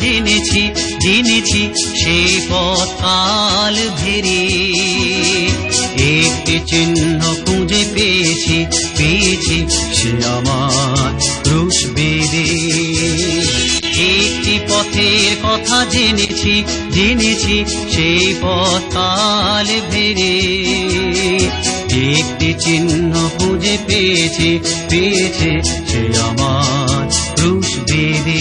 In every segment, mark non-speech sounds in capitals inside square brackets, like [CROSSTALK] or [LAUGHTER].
জেনেছি জেনেছি সেই পথ কাল একটি চিহ্ন খুঁজে পেয়েছি পেয়েছি সে আমার ক্রুশ বেদে একটি পথের কথা জেনেছি জেনেছি সেই পথ কাল একটি চিহ্ন খুঁজে পেয়েছি, পেয়েছে সে আমার ক্রুশ বেদে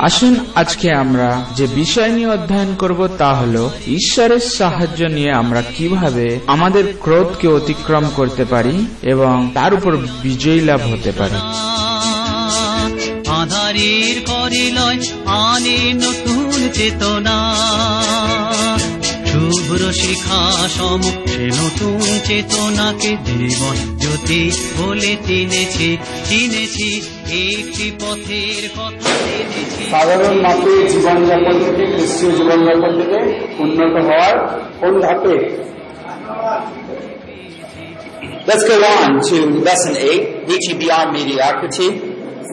আসুন আজকে আমরা যে বিষয় নিয়ে অধ্যয়ন করব তা হল ঈশ্বরের সাহায্য নিয়ে আমরা কীভাবে আমাদের ক্রোধকে অতিক্রম করতে পারি এবং তার উপর বিজয়ী লাভ হতে পারি। আধারের করিল আনে নতুন চেতনা। শুভ্র শিখা সম সে নতুন চেতনাকে জীবন জ্যোতি বলে চিনেছি চিনেছি একটি পথের কথা জেনেছি সাধারণ মাপে জীবনযাপন থেকে খ্রিস্টীয় জীবনযাপন থেকে উন্নত হওয়ার কোন ধাপে Let's go on to lesson 8, reaching beyond mediocrity.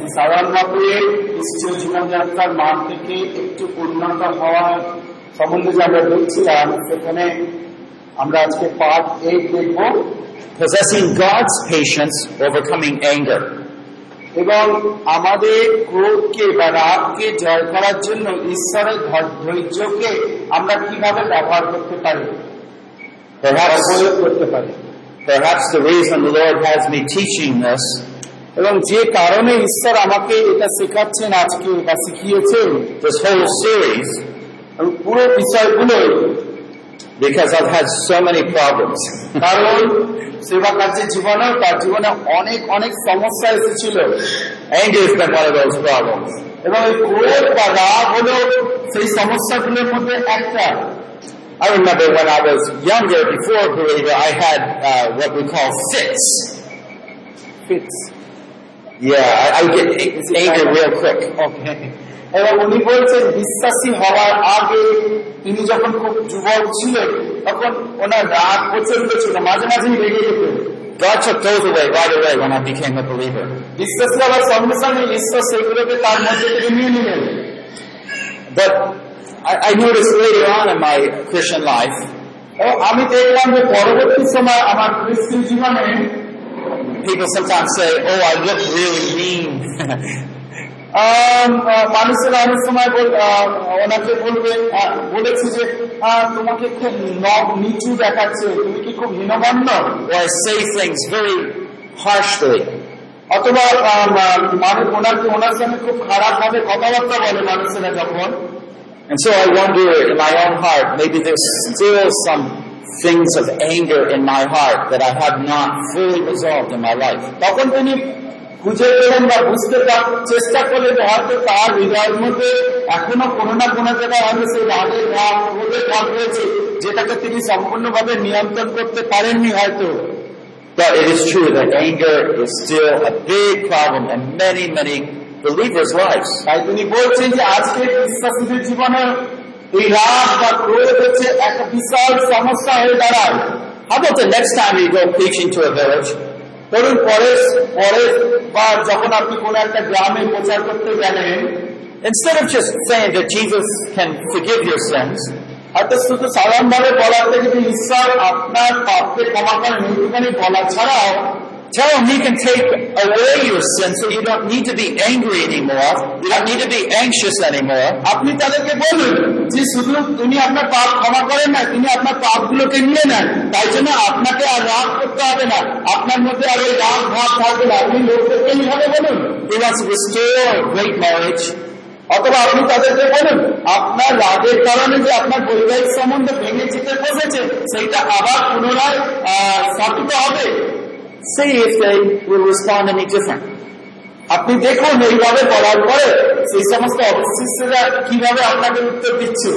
সাধারণ মাপে খ্রিস্টীয় জীবনযাত্রার মান থেকে একটু উন্নত হওয়ার সম্বন্ধে যে আমরা দেখছিলাম সেখানে আমরা আজকে পার্ট এইট দেখব Possessing God's patience, overcoming anger. এবং আমাদের ক্রোধকে বা রাগকে জয় করার জন্য ঈশ্বরের ধ- ধৈর্যকে আমরা কীভাবে ব্যবহার করতে পারি? বা Perhaps, প্রয়োগ করতে পারি। perhaps the reason the Lord has me teaching this এবং যে কারণে ঈশ্বর আমাকে এটা শেখাচ্ছেন আজকে বা শিখিয়েছেন। this whole series এবং পুরো বিষয়গুলো because I've had so many problems. কারণ সেবা কার্যের জীবনেও তার জীবনে অনেক অনেক সমস্যা এসেছিল Anger has been one of those problems. এবং এই ক্রোধ বা রাগ হলো সেই সমস্যাগুলোর মধ্যে একটা I remember when I was younger, before a believer, I had uh, what we call fits. Fits. Yeah, I, I would get a- angry real quick. এবং উনি বলছেন বিশ্বাসী হওয়ার আগে তিনি যখন খুব যুবক ছিলেন তখন ওনার রাগ প্রচন্ড ছিল মাঝে মাঝেই রেগে যেতেন God took those away right away when I became a believer. বিশ্বাসী হওয়ার সঙ্গে সঙ্গে ঈশ্বর সেগুলোকে তার মধ্যে থেকে নিয়ে নিলেন But I, I noticed later on in my Christian life, এবং আমি দেখলাম যে পরবর্তী সময় আমার খ্রিস্টীয় জীবনে people sometimes say, oh, I look really mean. [LAUGHS] মানুষেরা অনেক সময় ওনাকে বলবে বলেছে যে তোমাকে খুব নিচু দেখাচ্ছে তুমি কি খুব. অথবা ওনাকে ওনার সঙ্গে খারাপ ভাবে কথাবার্তা বলে মানুষেরা যখন And so I wonder in my own heart, maybe there's still some things of anger in my heart that I have not fully resolved in my life. তখন তিনি খুঁজে পেলেন বা বুঝতে চেষ্টা করলেন হয়তো তার হৃদয়ের মধ্যে এখনও কোনো না কোনো জায়গায় হয়তো সেই রাগের রাগ ক্রোধের ভাব রয়েছে যেটাকে তিনি সম্পূর্ণভাবে নিয়ন্ত্রণ করতে পারেননি হয়তো। But it is true that anger is still a big problem in many, many believers' lives. তাই তিনি বলছেন যে আজকে বিশ্বাসীদের জীবনে এই রাগ বা ক্রোধ হচ্ছে একটা বিশাল সমস্যা হয়ে দাঁড়ায়। How about the next time you go preaching to a village? ধরুন পরে পরে বা যখন আপনি কোন একটা গ্রামে প্রচার করতে গেলেন Instead of just saying that Jesus can forgive your sins, হয়তো শুধু সাধারণভাবে বলার থেকে ঈশ্বর আপনার পাপকে ক্ষমা করেন এইটুখানি বলা ছাড়াও tell him he can take away your sins so you don't need to be angry anymore. You don't need to be anxious anymore. আপনি তাদেরকে বলুন যে শুধু তিনি আপনার পাপ ক্ষমা করেন না তিনি আপনার পাপগুলোকে নিয়ে নেন তাই জন্য আপনাকে আর রাগ করতে হবে না আপনার মধ্যে আর ওই রাগ ভাব থাকবে না আপনি লোকদেরকে এইভাবে বলুন He wants to restore great marriage. অথবা আপনি তাদেরকে বলুন, আপনার রাগের কারণে যে আপনার বৈবাহিক সম্বন্ধ ভেঙে চিতে বসেছে, সেইটা আবার পুনরায় স্থাপিত হবে See if they will respond any different. আপনি দেখুন এইভাবে বলার পরে সেই সমস্ত অফিসিসরা কিভাবে আপনাকে উত্তর দিচ্ছে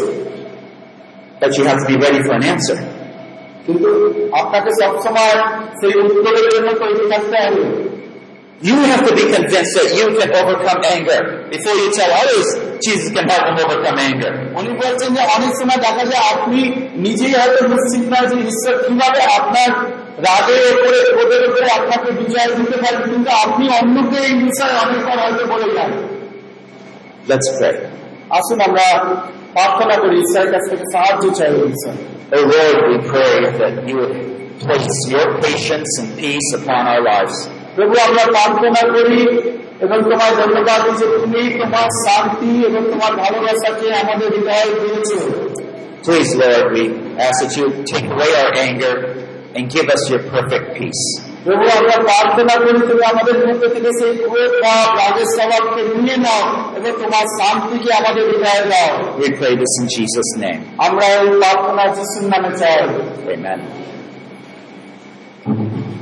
But you have to be ready for an answer. কিন্তু আপনাকে সবসময় সেই উত্তরের জন্য তৈরি থাকতে হবে You have to be convinced that you can overcome anger before you tell others Jesus can help them overcome anger. উনি বলছেন যে অনেক সময় দেখা যায় আপনি নিজেই হয়তো নিশ্চিত না যে ঈশ্বর কিভাবে আপনার রাগের উপরে ক্রোধের উপরে আপনাকে বিজয় দিতে পারেন কিন্তু আপনি অন্যকে এই বিষয়ে অনেকবার হয়তো বলে যান Let's pray. আসুন আমরা প্রার্থনা করি ঈশ্বরের কাছ থেকে সাহায্য চাই এই বিষয়ে Oh Lord, we pray that you would place your patience and peace upon our lives. প্রভু আমরা প্রার্থনা করি এবং তোমার ধন্যবাদ দিই যে তুমি তোমার শান্তি এবং তোমার ভালোবাসাকে আমাদের হৃদয়ে দিয়েছ Please, Lord, we ask that you take away our anger and give us your perfect peace. প্রভু আমরা প্রার্থনা করি তুমি আমাদের মধ্যে থেকে সেই ক্রোধ বা রাগের স্বভাবকে নিয়ে নাও এবং তোমার শান্তিকে আমাদের হৃদয়ে দাও We pray this in Jesus' name. আমরা এই প্রার্থনা যিশুর নামে চাই Amen.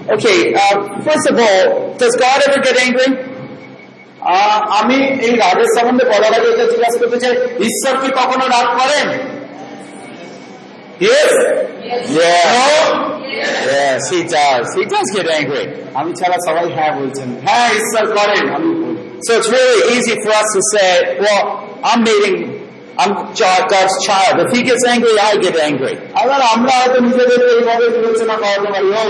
Okay, uh, first of all, does God ever get angry? আহ, আমি এই রাগের সম্বন্ধে বলার আগে এটা জিজ্ঞাসা করতে চাই ঈশ্বর কি কখনো রাগ করেন Yes? Yeah. Yes, he does. He does get angry. আমি ছাড়া সবাই হ্যাঁ বলছেন হ্যাঁ ঈশ্বর করেন আমি বলি। So it's really easy for us to say, well, I'm meeting, I'm Jo- God's child. If he gets angry, I get angry. আবার আমরা হয়তো নিজেদেরকে এইভাবে বিবেচনা করাতে পারি ও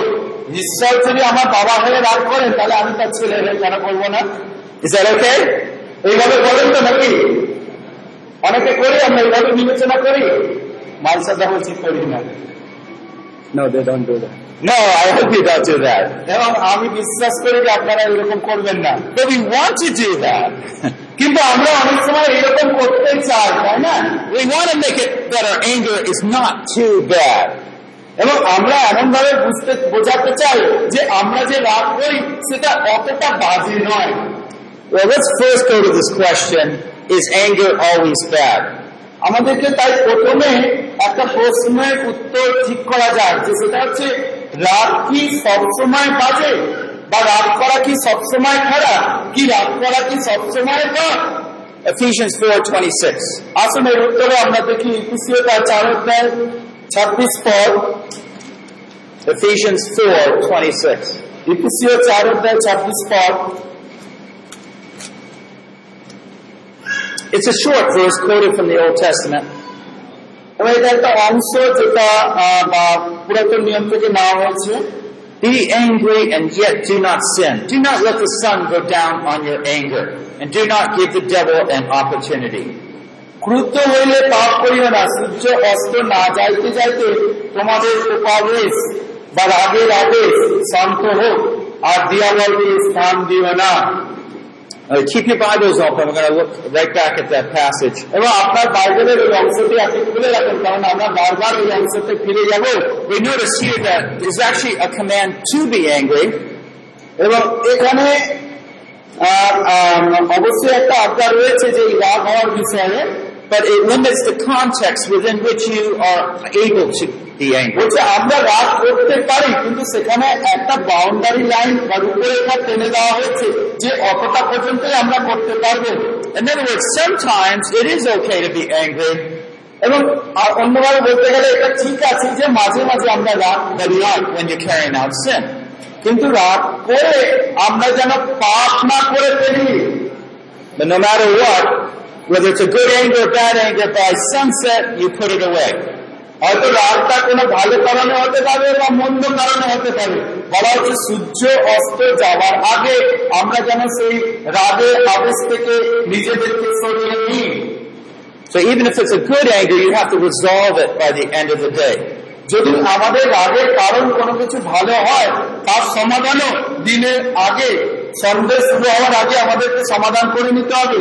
ঈশ্বর যদি আমার বাবা হয়ে রাগ করেন তাহলে আমি তার ছেলে হয়ে কেন করব না Is that okay? এইভাবে বলেন তো নাকি অনেকে করি আমরা এইভাবে বিবেচনা করি বলছি করি না No, they don't do that. No, I hope you don't do that. এবং আমি বিশ্বাস করি যে আপনারা এরকম করবেন না But we want to do that. কিন্তু আমরা অনেক সময় এরকম করতে চাই তাই না We want to make it that our anger is not too bad. এবং আমরা এমন ভাবে বুঝতে বোঝাতে চাই যে আমরা যে রাগ করি সেটা অতটা বাজে নয় Well, let's first go to this question, is anger always bad? আমাদেরকে তাই প্রথমে একটা প্রশ্নের উত্তর ঠিক করা যায় যে সেটা হচ্ছে রাগ কি সবসময় বাজে বা রাগ করা কি সবসময় খারাপ কি রাগ করা কি সবসময় Ephesians 4.26. আসুন এর উত্তরে আমরা দেখি ইপিসিও তার চার অধ্যায়, ছাব্বিশ পদ Ephesians 4.26. ইপিসিও চার অধ্যায়, ছাব্বিশ পদ It's a short verse quoted from the Old Testament. এবং এটা একটা অংশ যেটা আহ, বা পুরাতন নিয়ম থেকে নেওয়া হয়েছে Be angry and yet do not sin. Do not let the sun go down on your anger. And do not give the devil an opportunity. ক্রুদ্ধ হইলে পাপ করিও না সূর্য অস্ত না যাইতে যাইতে তোমাদের উপাবেশ বা রাগের আদেশ শান্ত হোক আর দিয়াবলকে স্থান দিও না Uh, keep your Bibles open. We're going to look right back at that passage. এবং আপনার বাইবেলের ওই অংশটি আপনি খুলে রাখেন কারণ আমরা বারবার ওই অংশতে ফিরে যাব We notice here that there's actually a command to be angry, এবং এখানে আহ, আহ, অবশ্যই একটা আজ্ঞা রয়েছে যে এই রাগ হওয়ার বিষয়ে but it limits the context within which you are able to be angry. বলছে আমরা রাগ করতে পারি কিন্তু সেখানে একটা বাউন্ডারি লাইন বা রূপরেখা টেনে দেওয়া হয়েছে যে অতটা পর্যন্তই আমরা করতে পারবো In other words, sometimes it is okay to be angry, এবং আর অন্যভাবে বলতে গেলে এটা ঠিক আছে যে মাঝে মাঝে আমরা রাগ but করি not when you're carrying out sin. কিন্তু রাগ করে আমরা যেন পাপ না করে ফেলি But no matter what, whether it's a good anger or bad anger, by sunset you put it away. হয়তো রাগটা কোনো ভালো কারণে হতে পারে বা মন্দ কারণে হতে পারে বলা হচ্ছে সূর্য অস্ত যাওয়ার আগে আমরা যেন সেই রাগের থেকে নিজেদেরকে সরিয়ে নিই So even if it's a good anger, you have to resolve it by the end of the day. যদি আমাদের রাগের কারণ কোনো কিছু ভালো হয় তার সমাধানও দিনের আগে সন্দেহ শুরু হওয়ার আগে আমাদেরকে সমাধান করে নিতে হবে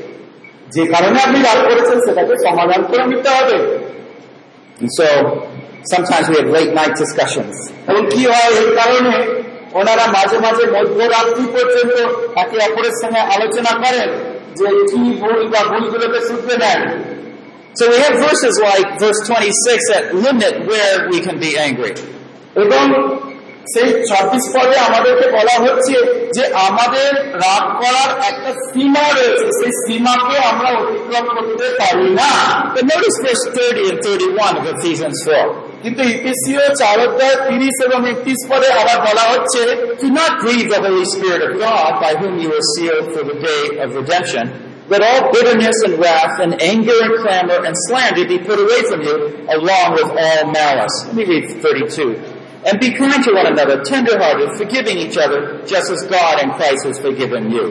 যে কারণে আপনি রাগ করেছেন সেটাকে সমাধান করে নিতে হবে And so sometimes we have late night discussions. এবং কি হয় এই কারণে ওনারা মাঝে মাঝে মধ্যরাত্রি পর্যন্ত একে অপরের সঙ্গে আলোচনা করেন যে কি ভুল বা ভুলগুলোকে শুধরে নেন So we have verses like verse 26 that limit where we can be angry. এবং সেই ছাব্বিশ পদে আমাদেরকে বলা হচ্ছে যে আমাদের রাগ করার একটা সীমা রয়েছে সেই সীমাকে আমরা অতিক্রম করতে পারি না But notice verse 30 and 31 of Ephesians 4. কিন্তু ইপিসিও চার অধ্যায় তিরিশ এবং একত্রিশ পদে আবার বলা হচ্ছে Do not grieve the Holy Spirit of God by whom you were sealed for the day of redemption. Let all bitterness and wrath and anger and clamor and slander be put away from you along with all malice. Let me read 32. And be kind to one another, tenderhearted, forgiving each other, just as God in Christ has forgiven you.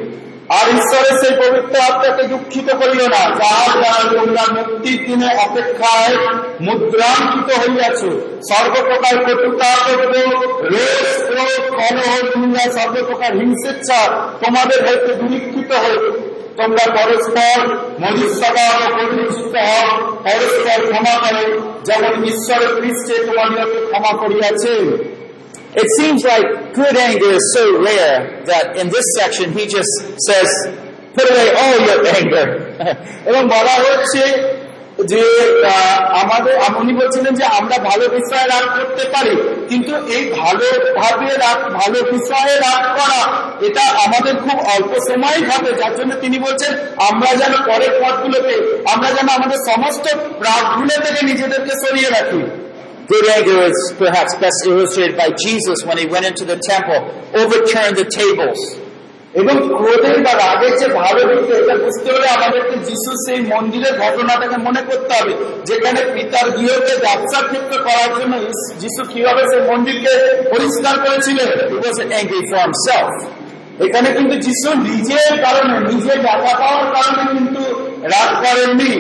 আর ঈশ্বরের সেই পবিত্র আত্মাকে দুঃখিত করিও না। যার দ্বারা তোমরা মুক্তির দিনে অপেক্ষায় মুদ্রাঙ্কিত হইয়াছ। সর্বপ্রকার কটুতা রোষ ক্রোধ কলহ নিন্দা সর্বপ্রকার হিংসেচ্ছা তোমাদের হইতে দূরীকৃত হোক তোমরা পরস্পর মনুষ্যতা ও পরিচিত হও পরস্পর ক্ষমা করো যেমন ঈশ্বরের খ্রিস্টে তোমাদিগকে ক্ষমা করিয়াছেন It seems like good anger is so rare that in this section he just says, put away all your anger. এবং বলা হচ্ছে [LAUGHS] যে আমাদের উনি বলছিলেন যে আমরা ভালো বিষয়ে রাগ করতে পারি কিন্তু এই ভালো ভাবে রাগ ভালো বিষয়ে রাগ করা এটা আমাদের খুব অল্প সময়ই ঘটে যার জন্য তিনি বলছেন আমরা যেন পরের পথগুলোতে আমরা যেন আমাদের সমস্ত রাগগুলো থেকে নিজেদেরকে সরিয়ে রাখি Good anger is perhaps best illustrated by Jesus when he went into the temple, overturned the tables. এবং ক্রোধের বা রাগের যে ভালো দিকটা এটা বুঝতে হলে আমাদেরকে যিশু সেই মন্দিরের ঘটনাটাকে মনে করতে হবে, যেখানে পিতার গৃহকে ব্যবসার ক্ষেত্রে করার জন্য যিশু কীভাবে সেই মন্দিরকে পরিষ্কার করেছিলেন. এখানে কিন্তু যিশু নিজের কারণে, নিজের দেখা পাওয়ার কারণে কিন্তু রাগ করেননি.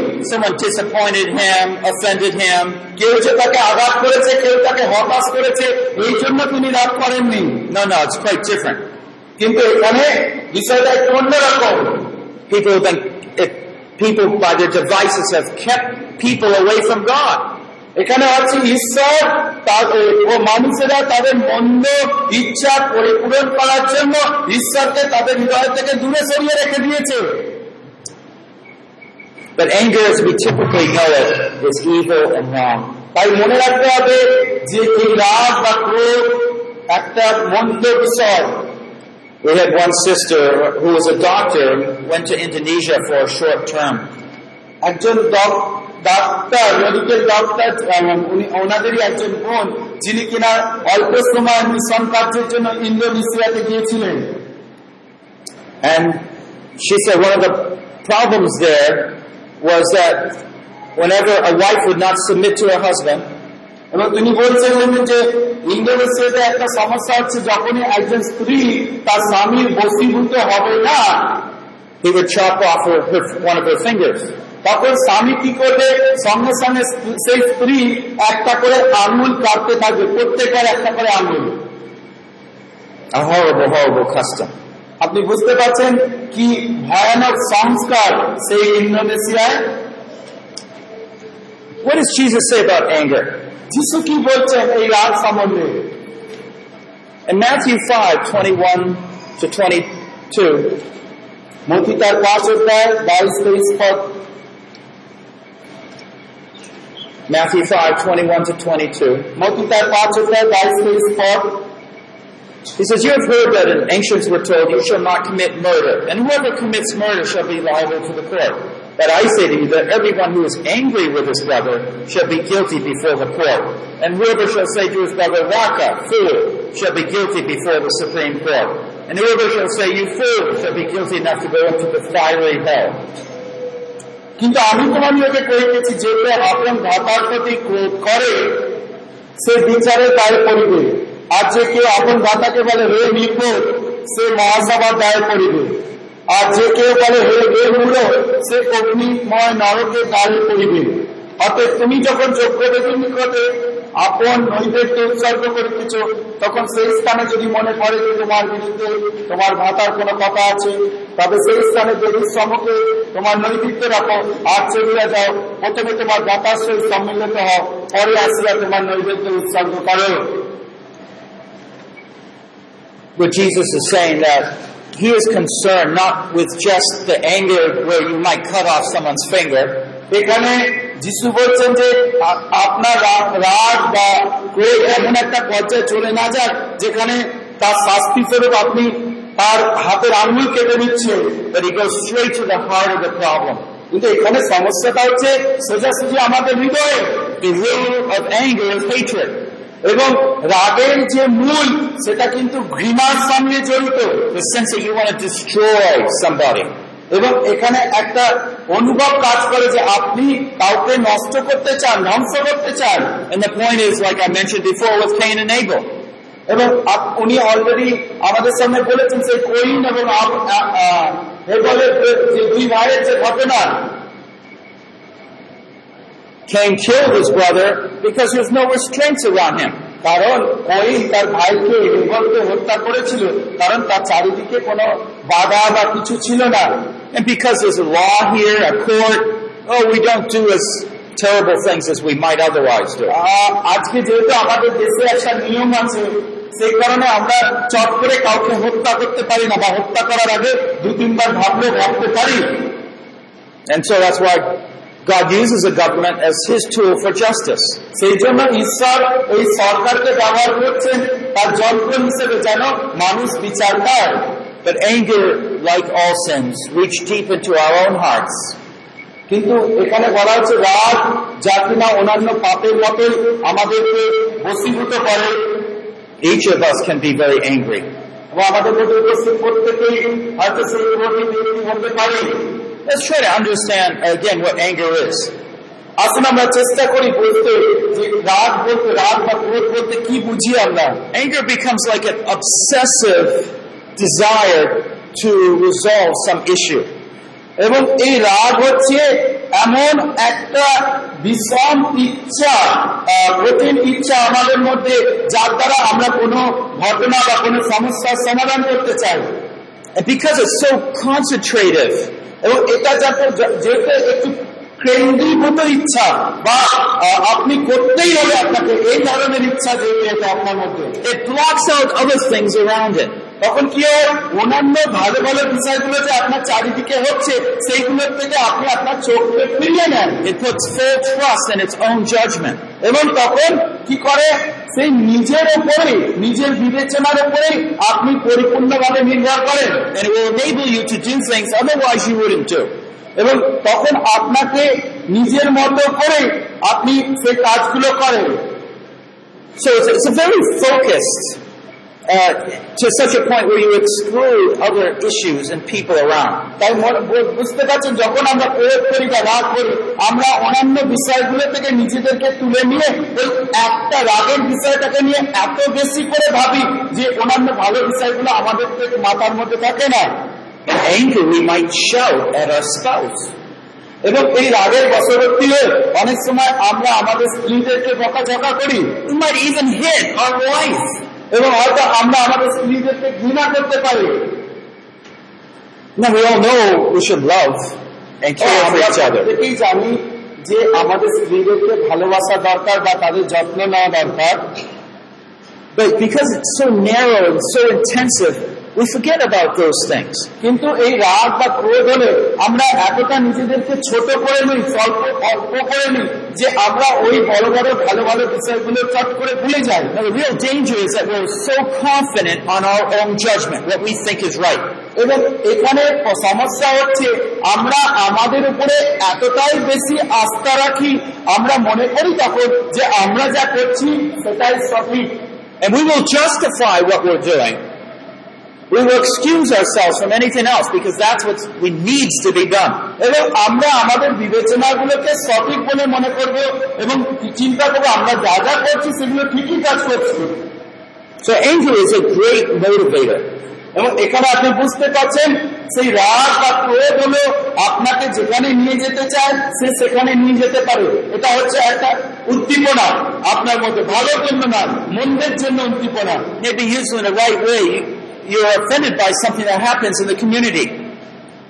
কেউ যে তাকে আঘাত করেছে, কেউ তাকে হতাশ করেছে, এই জন্য তিনি রাগ করেননি না না it's quite different. কিন্তু এখানে বিষয়টা একটু অন্যরকম People people by their devices have kept people away from God. এখানে আছে ঈশ্বর ও মানুষেরা তাদের মন্দ ইচ্ছা পরিপূরণ করার জন্য ঈশ্বরকে তাদের হৃদয় থেকে দূরে সরিয়ে রেখে দিয়েছে But anger, as we typically know it, is evil and wrong. তাই মনে রাখতে হবে যে এই রাগ বা ক্রোধ একটা মন্দ বিষয় We had one sister who was a doctor and went to Indonesia for a short term. একজন ডক- ডাক্তার মেডিকেল ডাক্তার আহ, উনি ওনাদেরই একজন বোন যিনি কিনা অল্প সময় মিশন কার্যের জন্য ইন্দোনেশিয়াতে গিয়েছিলেন And she said one of the problems there was that whenever a wife would not submit to her husband, এবং তিনি বলছিলেন যে ইন্দোনেশিয়াতে একটা সমস্যা হচ্ছে, যখনই একজন স্ত্রী তার স্বামীর বসীভূত হবে না. তখন স্বামী কি করবে সঙ্গে সঙ্গে সেই স্ত্রী একটা করে আঙুল কাটতে থাকবে, প্রত্যেকের একটা করে আঙুল. আপনি বুঝতে পারছেন কি ভয়ানক সংস্কার সেই ইন্দোনেশিয়ায় What does Jesus say about anger? যিশু কি বলছেন এই রাগ সম্বন্ধে In Matthew 5, 21 to 22, মতি তার পাঁচ অধ্যায় বাইশ তেইশ পদ Matthew 5, 21 to 22, মতি তার পাঁচ অধ্যায় বাইশ তেইশ পদ he says, You have heard that in ancients were told, You shall not commit murder, and whoever commits murder shall be liable to the court. But I say to you that everyone who is angry with his brother shall be guilty before the court. And whoever shall say to his brother, Raka, fool, shall be guilty before the Supreme Court. And whoever shall say, You fool, shall be guilty enough to go into the fiery hell. কিন্তু আমি তোমাদিওকে কহিতেছি যে কেউ আপন ভাতার প্রতি ক্রোধ করে সে বিচারে দায় পড়িবে আর যে কেউ আপন ভাতাকে বলে হে নির্বোধ সে মহাসভার দায় পড়িবে আর যে কেউ বলে, হে মূল সে অগ্নিময় নরকে দায় করিবে। অতএব তুমি যখন যোগ্য ব্যক্তির নিকটে আপন নৈবেদ্য উৎসর্গ করিতেছ, তখন সেই স্থানে যদি মনে পড়ে যে তোমার বিরুদ্ধে তোমার ভাতার কোনো কথা আছে, তবে সেই স্থানে দেবীর সম্মুখে তোমার নৈবেদ্য রাখো আর চলিয়া যাও, প্রথমে তোমার ভাতার সহিত সম্মিলিত হও, পরে আসিয়া তোমার নৈবেদ্য উৎসর্গ করো। Where Jesus is saying that he is concerned not with just the anger where you might cut off someone's finger, এখানে যিশু বলছেন যে আপনার রাগ বা ক্রোধ এমন একটা পর্যায়ে চলে না যাক যেখানে তার শাস্তি স্বরূপ আপনি তার হাতের আঙুল কেটে নিচ্ছেন. কিন্তু এখানে সমস্যাটা হচ্ছে সোজাসুজি আমাদের হৃদয়ে এবং রাগের যে মূল, সেটা কিন্তু ঘৃণার সঙ্গে জড়িত. এবং এখানে একটা অনুভব কাজ করে যে আপনি কাউকে নষ্ট করতে চান, ধ্বংস করতে চান। এবং উনি অলরেডি আমাদের সামনে বলেছেন সেই করিন এবং যে দুই ভাইয়ের যে ঘটনা Cain killed his brother because there's no restraints around him. কারণ করিন তার ভাইকে হেবলকে হত্যা করেছিল কারণ তার চারিদিকে কোনো বাধা বা কিছু ছিল না And because there's a law here, a court, oh, we don't do as terrible things as we might otherwise do. আ- আজকে যেহেতু আমাদের দেশে একটা নিয়ম আছে সেই কারণে আমরা চট করে কাউকে হত্যা করতে পারি না বা হত্যা করার আগে দু তিনবার ভাবলেও ভাবতে পারি And so that's why God uses a government as his tool for justice. সেই জন্য ঈশ্বর এই সরকারকে ব্যবহার করছেন তার যন্ত্র হিসেবে যেন মানুষ বিচার পায় But anger, like all sins, reach deep into our own hearts. কিন্তু এখানে বলা হচ্ছে রাগ যা কিনা অন্যান্য পাপের মতোই আমাদেরকে বসীভূত করে Each of us can be very angry. এবং আমাদের মধ্যে উপস্থিত প্রত্যেকেই হয়তো সেই ক্রোধী ব্যক্তি হতে পারে Let's try to understand again what anger is. আসুন আমরা চেষ্টা করি বলতে যে রাগ বলতে রাগ বা ক্রোধ বলতে কি বুঝি আমরা Anger becomes like an obsessive desire to resolve some issue. এবং এই রাগ হচ্ছে এমন একটা বিষম ইচ্ছা আহ, কঠিন ইচ্ছা আমাদের মধ্যে যার দ্বারা আমরা কোনো ঘটনা বা কোনো সমস্যার সমাধান করতে চাই And because it's so concentrative, এবং এটা যাতে যেতে একটু কেন্দ্রীভূত ইচ্ছা বা আহ, আপনি করতেই হবে আপনাকে এই ধরনের ইচ্ছা যেতে হবে আপনার মধ্যে it blocks out other things around it. তখন কি হয় অন্যান্য ভালো ভালো বিষয়গুলো যে আপনার চারিদিকে হচ্ছে সেইগুলোর থেকে আপনি আপনার চোখকে ফিরিয়ে নেন full trust in its own judgment. এবং তখন কি করে সেই নিজের ওপরে নিজের বিবেচনার ওপরেই আপনি পরিপূর্ণভাবে নির্ভর করেন. এবং তখন আপনাকে নিজের মতো করে আপনি সেই কাজগুলো করেন So it's, uh, to such a point where you exclude other issues and people around. তাই মনে- বু- বুঝতে পারছেন যখন আমরা প্রয়োগ করি বা রাগ করি আমরা অন্যান্য বিষয়গুলো থেকে নিজেদেরকে তুলে নিয়ে ওই একটা রাগের বিষয়টাকে নিয়ে এত বেশি করে ভাবি যে অন্যান্য ভালো বিষয়গুলো আমাদের থেকে মাথার মধ্যে থাকে না In anger, we might shout at our spouse. এবং এই রাগের বশবর্তী হয়ে অনেক সময় আমরা আমাদের স্ত্রীদেরকে বকাঝকা করি We might even hit our wife. এবং হয়তো আমরা আমাদের নিজেকে ঘৃণা করতে পারি। না হ্যাঁ নো উইশুড লাভ যে আমাদের স্ত্রীদেরকে ভালোবাসা দরকার বা তাদের যত্ন নেওয়া দরকার। Because we forget about those things. কিন্তু এই রাগ বা ক্রোধ হলে আমরা এতটা নিজেদেরকে ছোট করে নিই স্বল্প অল্প করে নিই যে আমরা ওই বড় বড় ভালো ভালো বিষয়গুলো চট করে ভুলে যাই Now the real danger is that we're so confident on our own judgment, what we think is right. এবং এখানে সমস্যা হচ্ছে আমরা আমাদের উপরে এতটাই বেশি আস্থা রাখি আমরা মনে করি তখন যে আমরা যা করছি সেটাই সঠিক And we will justify what we're doing. We will excuse ourselves from anything else because that's what we needs to be done. এবং আমরা আমাদের বিবেচনাগুলোকে সঠিক বলে মনে করব এবং চিন্তা করব আমরা যা যা করছি সেগুলো ঠিকই কাজ করছি। So anger is a great motivator. এবং এখানে আপনি বুঝতে পারছেন সেই রাগ বা ক্রোধ হলো আপনাকে যেখানে নিয়ে যেতে চায় সে সেখানে নিয়ে যেতে পারে। এটা হচ্ছে একটা উদ্দীপনা। আপনার মধ্যে ভালোর জন্য না মন্দের জন্য উদ্দীপনা। Used in the right way, you're offended by something that happens in the community.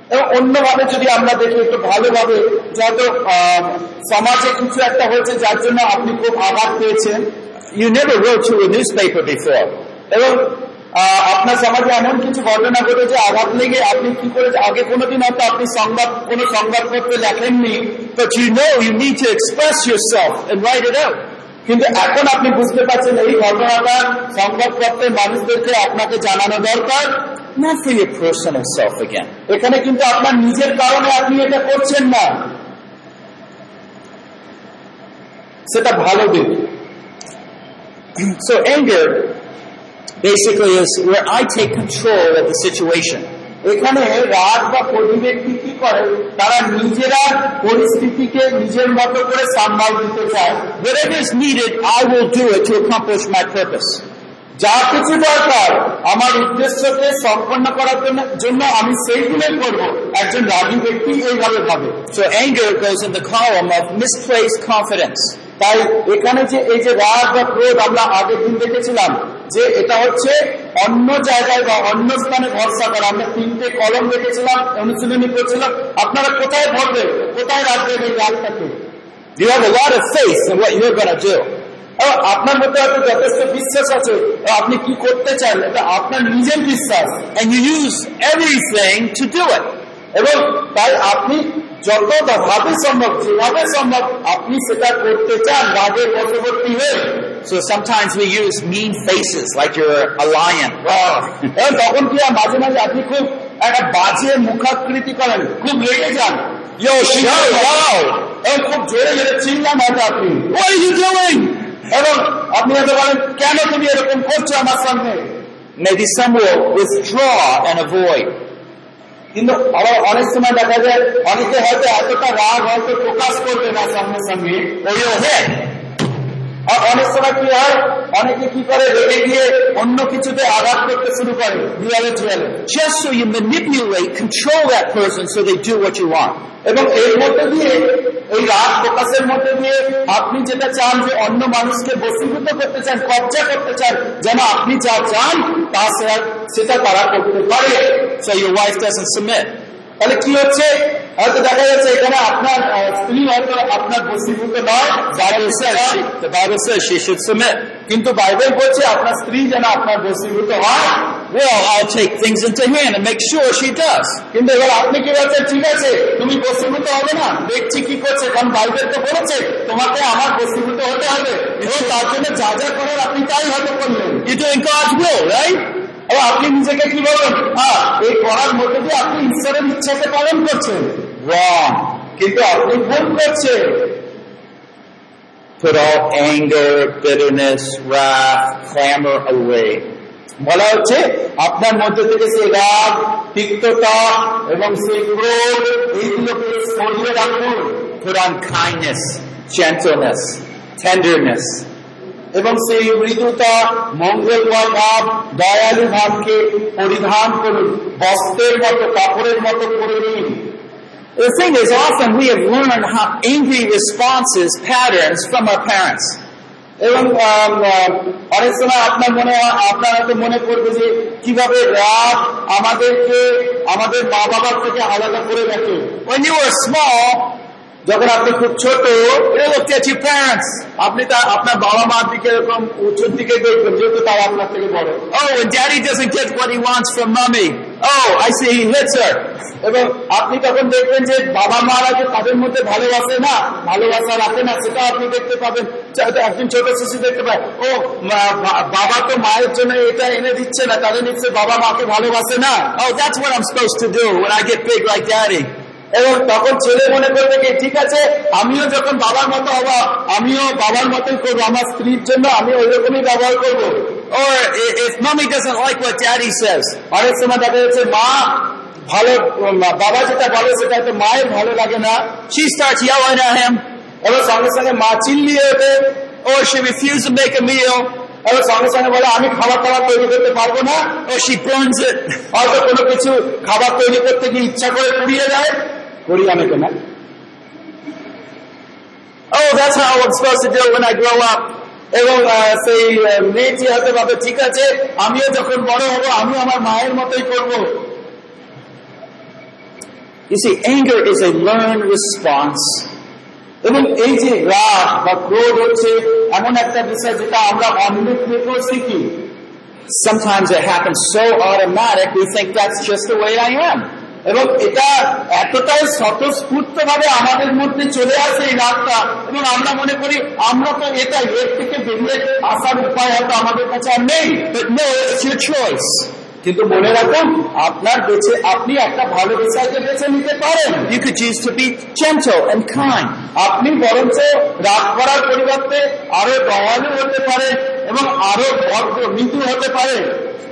এবং অন্যভাবে যদি আমরা দেখি একটু ভালোভাবে যত আহ, সমাজে কিছু একটা হয়েছে যার জন্য আপনি খুব আঘাত পেয়েছেন You never wrote to a newspaper before. এবং আহ, আপনার সমাজে এমন কিছু ঘটনা ঘটেছে আঘাত লেগে আপনি কি করেছে আগে কোনোদিন হয়তো আপনি সংবাদ কোনো সংবাদপত্রে লেখেননি But you know you need to express yourself and write it out. কিন্তু এখন আপনি বুঝতে পারছেন এই ঘটনাটা সংবাদপত্রের মানুষদেরকে আপনাকে জানানো দরকার। এখানে কিন্তু আপনার নিজের কারণে আপনি এটা করছেন না। সেটা ভালো দিক। So, anger basically is where I. এখানে রাগ বা প্রতিব্যক্তি কি করে তারা নিজেরা পরিস্থিতিকে নিজের মতো করে সামাল দিতে চায়. যা কিছু দরকার, আমার উদ্দেশ্যকে সম্পন্ন করার জন্য আমি সেইগুলোই করব একজন রাগী ব্যক্তি এইভাবে ভাবে So anger goes in the column of misplaced. তাই এখানে যে, এই যে রাগ বা ক্রোধ আমরা আগের দিন দেখেছিলাম, যে এটা হচ্ছে অন্য জায়গায় বা অন্য স্থানে ভরসা করা। আমরা তিনটে কলম দেখেছিলাম, অনুশীলনী করছিলাম আপনারা কোথায় ভরবেন? কোথায় রাখবেন এই রাগটাকে? You have a lot of faith in what you're going to do. আপনার মধ্যে হয়তো যথেষ্ট বিশ্বাস আছে। আপনি কি করতে চান? এটা আপনার নিজের বিশ্বাস। And you use everything to do it. এবং তাই আপনি যত ভাবে সম্ভব যেভাবে সম্ভব আপনি সেটা করতে চান রাগের বশবর্তী হয়ে। So sometimes we use mean faces like you're a lion. তখন কি মাঝে মাঝে আপনি খুব একটা বাজে মুখাকৃতি করেন খুব রেগে যান। খুব জোরে জোরে চিল্লান হয়তো আপনি। Are you এবং আপনি হয়তো বলেন কেন তুমি এরকম করছ আমার সঙ্গে Maybe some will withdraw and avoid. কিন্তু অনেক সময় দেখা যায় অনেকে হয়তো এতটা রাগ হয়তো প্রকাশ করবে না সঙ্গে সঙ্গে আর অনেক সময় কি হয় অনেকে কি করে রেগে গিয়ে অন্য কিছুতে আঘাত করতে শুরু করে দেয়ালে চুয়ালে Just so you manipulate, control that person so they do what you want. এবং এর মধ্যে দিয়ে এই রাগ প্রকাশের মধ্যে দিয়ে আপনি যেটা চান যে অন্য মানুষকে বসীভূত করতে চান কবজা করতে চান যেন আপনি যা চান তা সেটা তারা করতে পারে. তাহলে কি হচ্ছে হয়তো দেখা যাচ্ছে এখানে আপনার স্ত্রী হয়তো আপনার বসীভূত নয়. কিন্তু বাইবেল বলছে আপনার স্ত্রী যেন আপনার বসীভূত হয় Well, I'll take things into hand and make sure she does. কিন্তু এবার আপনি কি বলছেন ঠিক আছে তুমি বসীভূত হবে না দেখছি কি করছে কারণ বাইবেল তো বলেছে তোমাকে আমার বসীভূত হতে হবে এবং তার জন্য যা যা করার আপনি তাই হয়তো করলেন You're doing God's will, right? এবার আপনি নিজেকে কি বলেন হ্যাঁ এই করার মধ্যে দিয়ে আপনি ঈশ্বরের ইচ্ছাকে পালন করছেন Wrong. কিন্তু আপনি ভুল করছেন Put all anger, bitterness, wrath, clamor away. বলা হচ্ছে আপনার মধ্যে থেকে সেই রাগ তিক্ততা এবং সেই ক্রোধ এইগুলোকে সরিয়ে রাখুন। ফোরান খাইনেস জেন্টলনেস টেন্ডারনেস এবং সেই মৃদুতা মঙ্গলময় ভাব দয়ালু ভাবকে পরিধান করুন। বস্ত্রের মতো কাপড়ের মতো করে নিন। The thing is, often we have learned how angry responses, patterns from our parents. এবং অনেক সময় আপনার মনে আপনার হয়তো মনে করবে যে কীভাবে রাত আমাদেরকে আমাদের মা বাবার থেকে আলাদা করে রাখে When you were small, যখন আপনি খুব ছোট at আপনি তা আপনার বাবা মার দিকে এরকম উঁচুর দিকে দেখবেন যেহেতু তারা আপনার থেকে বড় ও when daddy doesn't get what he wants from mommy. Oh, I see he hits her. এবং আপনি তখন দেখবেন যে বাবা মারা যে তাদের মধ্যে ভালোবাসে না ভালোবাসা রাখে না সেটা আপনি দেখতে পাবেন একজন ছোট শিশু দেখতে পায় ও বাবা তো মায়ের জন্য এটা এনে দিচ্ছে না তাদের নিশ্চয় বাবা মাকে ভালোবাসে না Oh, that's what I'm supposed to do when I get big like daddy. এবং তখন ছেলে মনে করবে কি, ঠিক আছে, আমিও যখন বাবার মতো হব, আমিও বাবার মতোই করব, আমার স্ত্রীর জন্য আমি ওই রকমই ব্যবহার করব অনেক সময় দেখা যাচ্ছে মা ভালো বাবা যেটা বলে সেটা হয়তো মায়ের ভালো লাগে না she starts yelling at him. এবার সঙ্গে সঙ্গে মা চিল্লিয়ে ওঠে Or she refuses to make a meal. এবার সঙ্গে সঙ্গে বলে, আমি খাবার খাবার তৈরি করতে পারব না Or she. হয়তো কোনো কিছু খাবার তৈরি করতে গিয়ে ইচ্ছা করে পুড়িয়ে দেয় করি আমি কেন Oh, that's how I'm supposed to do it when I grow up. এবং আহ, সেই আহ, মেয়েটি হয়তো ভাবে ঠিক আছে আমিও যখন বড় হব আমি আমার মায়ের মতোই করব You see, anger is a learned response. এবং এই যে রাগ বা ক্রোধ হচ্ছে এমন একটা বিষয় যেটা আমরা অন্য থেকেও শিখি Sometimes it happens so automatic, we think that's just the way I am. এবং এটা এতটাই স্বতঃস্ফূর্ত ভাবে আমাদের মধ্যে চলে আসে এই রাগটা এবং আমরা মনে করি, আমরা তো এটা এর থেকে বেরিয়ে আসার উপায় হয়তো আমাদের কাছে আর নেই. কিন্তু মনে রাখুন, আপনার বেছে, আপনি একটা ভালো বিষয়কে বেছে নিতে পারেন could choose to be gentle and kind. আপনি বরঞ্চ রাগ করার পরিবর্তে আরও দয়ালু হতে পারেন এবং আরও ভদ্র, মৃদু হতে পারেন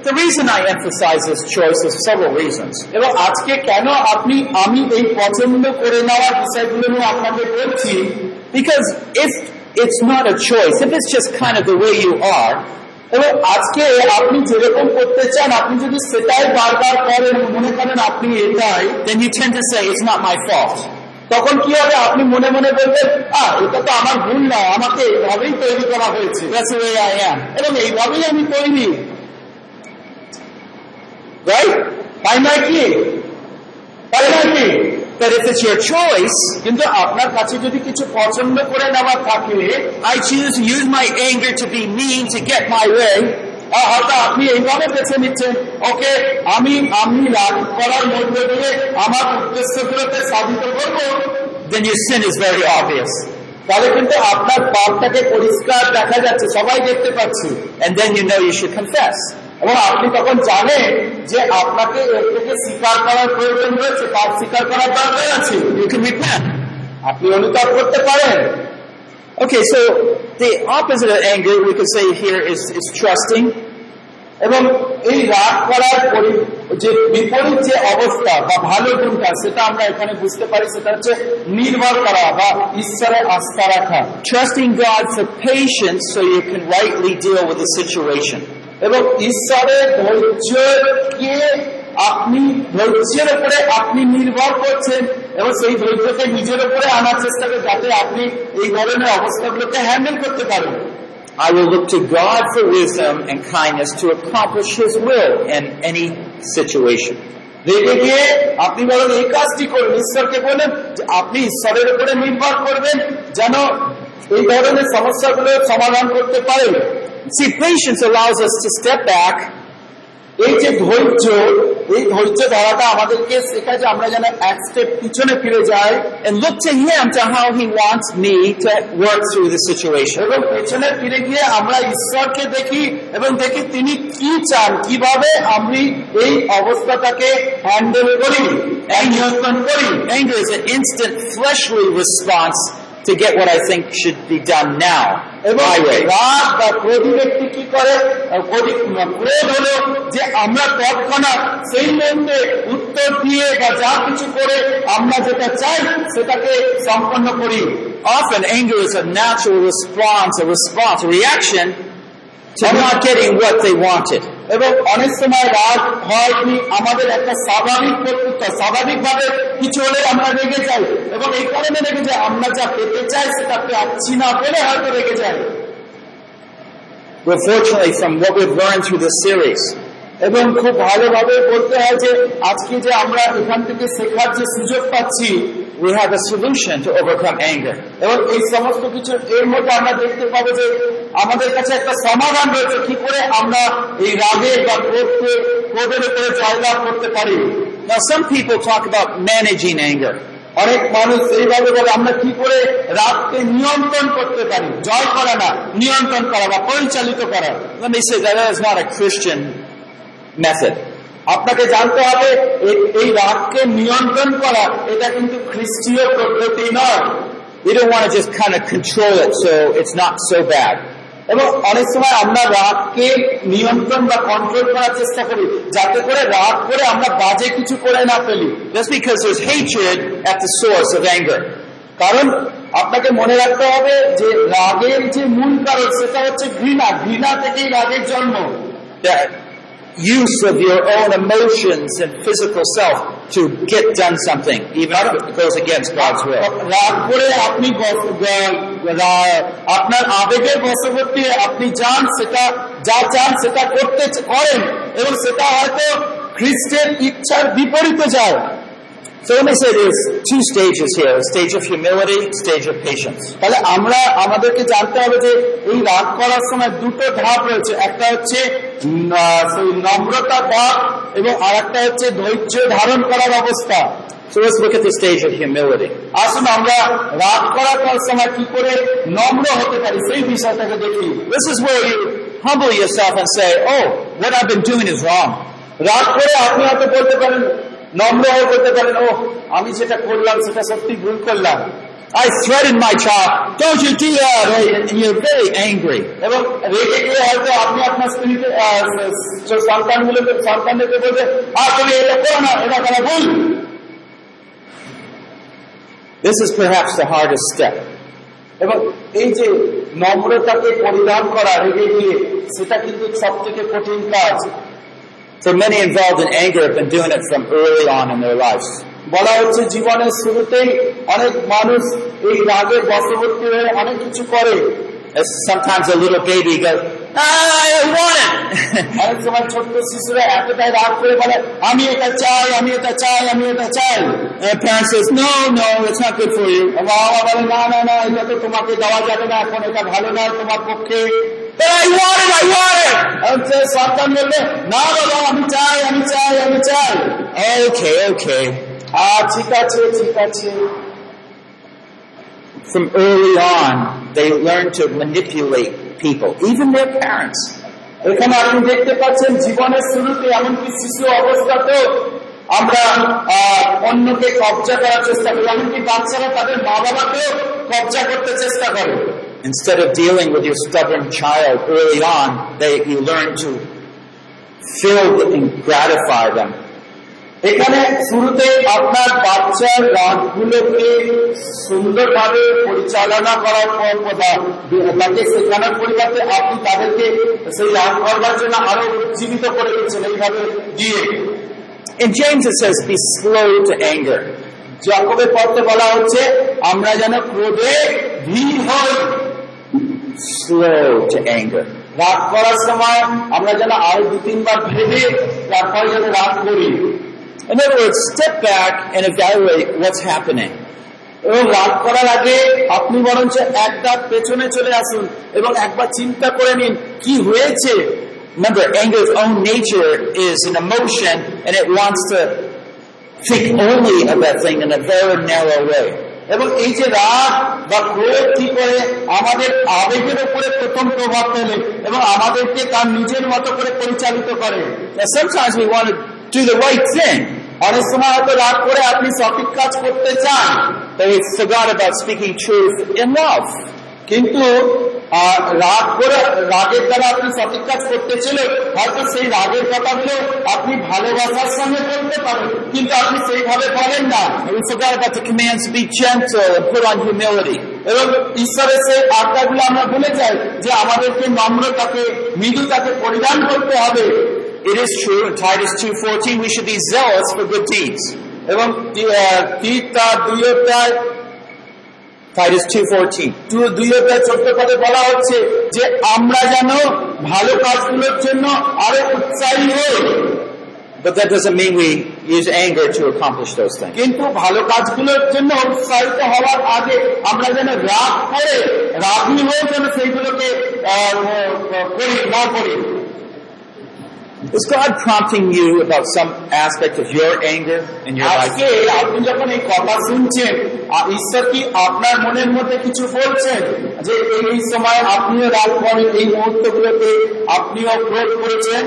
the reason I emphasize this choice is several reasons এবং আজকে কেন আপনি, আমি এই পছন্দ করে নেওয়ার বিষয়গুলো নিয়ে আপনাকে বলছি? বিকজ ইফ এবং আজকে আপনি যেরকম করতে চান, আপনি যদি সেটাই বারবার করেন, মনে করেন আপনি এটাই then you change this not my fault তখন কি হবে? আপনি মনে মনে করবেন আহ, এটা তো আমার ভুল নয় আমাকে এইভাবেই তৈরি করা হয়েছে। এবং এইভাবেই আমি তৈরি। রাইট তাই নয় কি তাই নয় কি But if it's your choice, কিন্তু আপনার কাছে যদি কিছু পছন্দ করে নেওয়ার থাকে I choose to use my anger to be mean to get my way, আহ, হয়তো আপনি এইভাবে বেছে নিচ্ছেন ওকে আমি আমি রাগ করার মধ্যে দিয়ে আমার উদ্দেশ্যগুলোকে সাধিত করব then your sin is very obvious. তাহলে কিন্তু আপনার পাপটাকে পরিষ্কার দেখা যাচ্ছে সবাই দেখতে পাচ্ছে And then you know you should confess. এবং আপনি তখন জানেন যে আপনাকে এর থেকে স্বীকার করার প্রয়োজন রয়েছে পাপ স্বীকার করার দরকার আছে You can repent. আপনি অনুতাপ করতে পারেন Okay, so the opposite of anger, we could say here, is, is trusting. এবং এই রাগ করার পরি- যে বিপরীত যে অবস্থা বা ভালো গুণটা সেটা আমরা এখানে বুঝতে পারি সেটা হচ্ছে নির্ভর করা বা ঈশ্বরে আস্থা রাখা Trusting God for patience so you can rightly deal with the situation. এবং ঈশ্বরের ধৈর্যকে আপনি ধৈর্যের উপরে আপনি নির্ভর করছেন এবং সেই ধৈর্যকে নিজের উপরে আনার চেষ্টা করে যাতে আপনি এই ধরনের অবস্থাগুলোকে হ্যান্ডেল করতে পারেন। I will look to God for wisdom and kindness to accomplish His will in any situation. রেগে গিয়ে আপনি বলেন এই কাজটি করুন। ঈশ্বরকে বলেন যে আপনি ঈশ্বরের উপরে নির্ভর করবেন যেন এই ধরনের সমস্যাগুলো সমাধান করতে পারেন। See, patience allows us to step back এই যে ধৈর্য এই ধৈর্য ধরাটা আমাদেরকে শেখায় যে আমরা যেন এক স্টেপ পিছনে ফিরে যাই and look to Him to how He wants me to work through the situation. এবং পেছনে ফিরে গিয়ে আমরা ঈশ্বরকে দেখি এবং দেখি তিনি কি চান কিভাবে আমি এই অবস্থাটাকে হ্যান্ডেল করি এই নিয়ন্ত্রণ করি Anger is an instant fleshly response to get what I think should be done now. এবং My way. রাগ বা ক্রোধী ব্যক্তি কি করে আহ, ক্রোধী- ক্রোধ হলো যে আমরা তৎক্ষণাৎ সেই মুহূর্তে উত্তর দিয়ে বা যা কিছু করে আমরা যেটা চাই সেটাকে সম্পন্ন করি Often anger is a natural response, a response, a reaction to not getting what they wanted. এবং অনেক সময় রাগ হয় কি আমাদের একটা স্বাভাবিক প্রত্যুত্তর স্বাভাবিকভাবে কিছু হলে আমরা রেগে যাই। এবং এই কারণে রেগে যাই আমরা যা পেতে চাই সেটা পাচ্ছি না বলে হয়তো রেগে যাই। Well, fortunately, from what we've learned through this series, এবং খুব ভালোভাবে বলতে হয় যে আজকে যে আমরা এখান থেকে শেখার যে সুযোগ পাচ্ছি we have a solution to overcome anger. এবং এই সমস্ত এর মধ্যে আমরা দেখতে পাবো যে আমাদের কাছে একটা সমাধান রয়েছে কি করে আমরা এই রাগে বা ক্রোধকে ক্রোধের উপরে জয়লাভ করতে পারি Now, some people talk about managing anger. অনেক মানুষ এইভাবে বলে আমরা কি করে রাগকে নিয়ন্ত্রণ করতে পারি জয় করা না নিয়ন্ত্রণ করা বা পরিচালিত করা Let me say that is not a Christian method. আপনাকে জানতে হবে এই- রাগকে নিয়ন্ত্রণ করা, এটা কিন্তু খ্রিস্টীয় পদ্ধতি নয়. এবং অনেক সময় আমরা রাগকে নিয়ন্ত্রণ বা কন্ট্রোল করার চেষ্টা করি, যাতে করে রাগ করে আমরা বাজে কিছু করে না ফেলি। Anger. কারণ আপনাকে মনে রাখতে হবে যে রাগের যে মূল কারণ, সেটা হচ্ছে ঘৃণা। ঘৃণা থেকেই রাগের জন্ম। use of your own emotions and physical self to get done something, even if it goes against God's will. রাগ করে আপনি বস- গ- রা- আপনার আবেগের বশবর্তী আপনি যান সেটা যা চান সেটা করতে চ- করেন এবং সেটা হয়তো খ্রিস্টের ইচ্ছার বিপরীতে যায় So let me say there's two stages here, a stage of humility, stage of patience. তাহলে আমরা আমাদেরকে জানতে হবে যে এই রাগ করার সময় দুটো ধাপ রয়েছে একটা হচ্ছে উম, আহ, সেই নম্রতা ধাপ এবং আর একটা হচ্ছে ধৈর্য ধারণ করার অবস্থা So let's look at the stage of humility. আসুন আমরা রাগ করার সময় কি করে নম্র হতে পারি সেই বিষয়টাকে দেখি This is where you humble yourself and say, oh, what I've been doing is wrong. রাগ করে আপনি হয়তো বলতে পারেন নম্র হয়ে বলতে পারেন ও আমি যেটা করলাম সেটা সত্যি ভুল করলাম I threatened my child, don't you do that, and you're very angry. This is perhaps the hardest step. এই যে নম্রতাকে পরিধান করা রেগে গিয়ে সেটা কিন্তু সব থেকে কঠিন কাজ For many involved in anger have been doing it from early on in their lives. বলা হচ্ছে জীবনের শুরুতেই অনেক মানুষ এই রাগের বশবর্তী হয়ে অনেক কিছু করে As sometimes a little baby goes, I want it. [LAUGHS] অনেক সময় ছোট্ট শিশুরা এতটাই রাগ করে বলে আমি এটা চাই আমি এটা চাই আমি এটা চাই and the parent says, no, no, it's not good for you. বাবা বলে না না না এটা তো তোমাকে দেওয়া যাবে না এখন এটা ভালো নয় তোমার পক্ষে But I want it, I want it. আর সে সন্তান বলবে না বাবা আমি চাই আমি চাই আমি চাই Okay, okay. আর ঠিক আছে ঠিক আছে From early on, they learn to manipulate people, even their parents. এখানে আপনি দেখতে পাচ্ছেন জীবনের শুরুতে এমনকি শিশু অবস্থাতেও আমরা আহ, অন্যকে কবজা করার চেষ্টা করি এমনকি বাচ্চারা তাদের মা বাবাকেও কবজা করতে চেষ্টা করে Instead of dealing with your stubborn child early on, they, you learn to fill and gratify them. এখানে শুরুতে আপনার বাচ্চার রাগগুলোকে সুন্দরভাবে পরিচালনা করার পর তাকে শেখানোর পরিবর্তে আপনি তাদেরকে সেই রাগ করবার জন্য আরও উজ্জীবিত করে দিচ্ছেন এইভাবে দিয়ে In James it says, be slow to anger. জাকবের পত্রে বলা হচ্ছে আমরা যেন ক্রোধে ধীর হই Slow to anger. রাগ করার সময় আমরা যেন আরো দু তিনবার ভেবে তারপরে যেন রাগ করি In other words, step back and evaluate what's happening. এবং রাগ করার আগে আপনি বরঞ্চ এক ধাপ পেছনে চলে আসুন এবং একবার চিন্তা করে নিন কি হয়েছে Remember, anger's own nature is an emotion and it wants to think only of that thing in a very narrow way. এবং এই যে রাগ বা ক্রোধ কি করে আমাদের আবেগের উপরে প্রথম প্রভাব ফেলে এবং আমাদেরকে তার নিজের মতো করে পরিচালিত করে অনেক সময় হয়তো রাগ করে আপনি সঠিক কাজ করতে চান, but we forgot about. কিন্তু রাগ করে রাগের দ্বারা আপনি সঠিক কাজ করতে ছিল হয়তো সেই রাগের কথাগুলো আপনি ভালোবাসার সঙ্গে বলতে পারেন কিন্তু আপনি সেইভাবে বলেন না And we forgot about the commands to be gentle and put on humility. এবং ঈশ্বরের সেই আজ্ঞাগুলো আমরা ভুলে যাই যে আমাদেরকে নম্রতাকে মৃদুতাকে পরিধান করতে হবে It is true in Titus 2.14 we should be zealous for good deeds. এবং তীর তার দুই অধ্যায় Titus 2.14. দু- দুই অধ্যায় চোদ্দ পদে বলা হচ্ছে যে আমরা যেন ভালো কাজগুলোর জন্য আরও উৎসাহী হই But that doesn't mean we use anger to accomplish those things. কিন্তু ভালো কাজগুলোর জন্য উৎসাহিত হওয়ার আগে আমরা যেন রাগ করে, রাগী হয়ে যেন সেইগুলোকে করি, না করি Is God prompting you about some aspect of your anger in your life? আজকে আপনি যখন এই কথা শুনছেন আ- ঈশ্বর কি আপনার মনের মধ্যে কিছু বলছেন যে এই এই সময় আপনিও রাগ করেন এই মুহূর্তগুলোতে আপনিও ক্রোধ করেছেন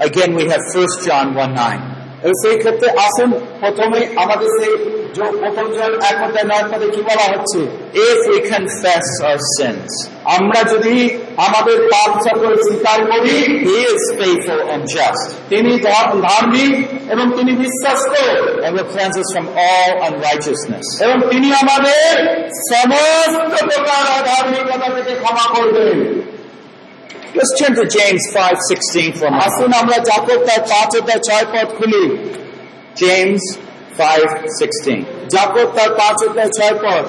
Again, we have 1 John 1 9. সেই ক্ষেত্রে আসুন প্রথমে আমাদের সেই জ- প্রথম জন এক অধ্যায় নয় পদে কি বলা হচ্ছে? If we confess our sins, আমরা যদি আমাদের পাপ সকল স্বীকার করি He is faithful and just. তিনি ধার্মিক এবং তিনি বিশ্বস্ত। And will cleanse us from all unrighteousness. এবং তিনি আমাদের সমস্ত প্রকার অধার্মিকতা থেকে ক্ষমা করবেন। Let's turn to James 5:16 for a moment. আসুন আমরা জাকব তার পাঁচ অধ্যায় ছয় পদ খুলি James 5:16. জাকব তার পাঁচ অধ্যায় ছয় পদ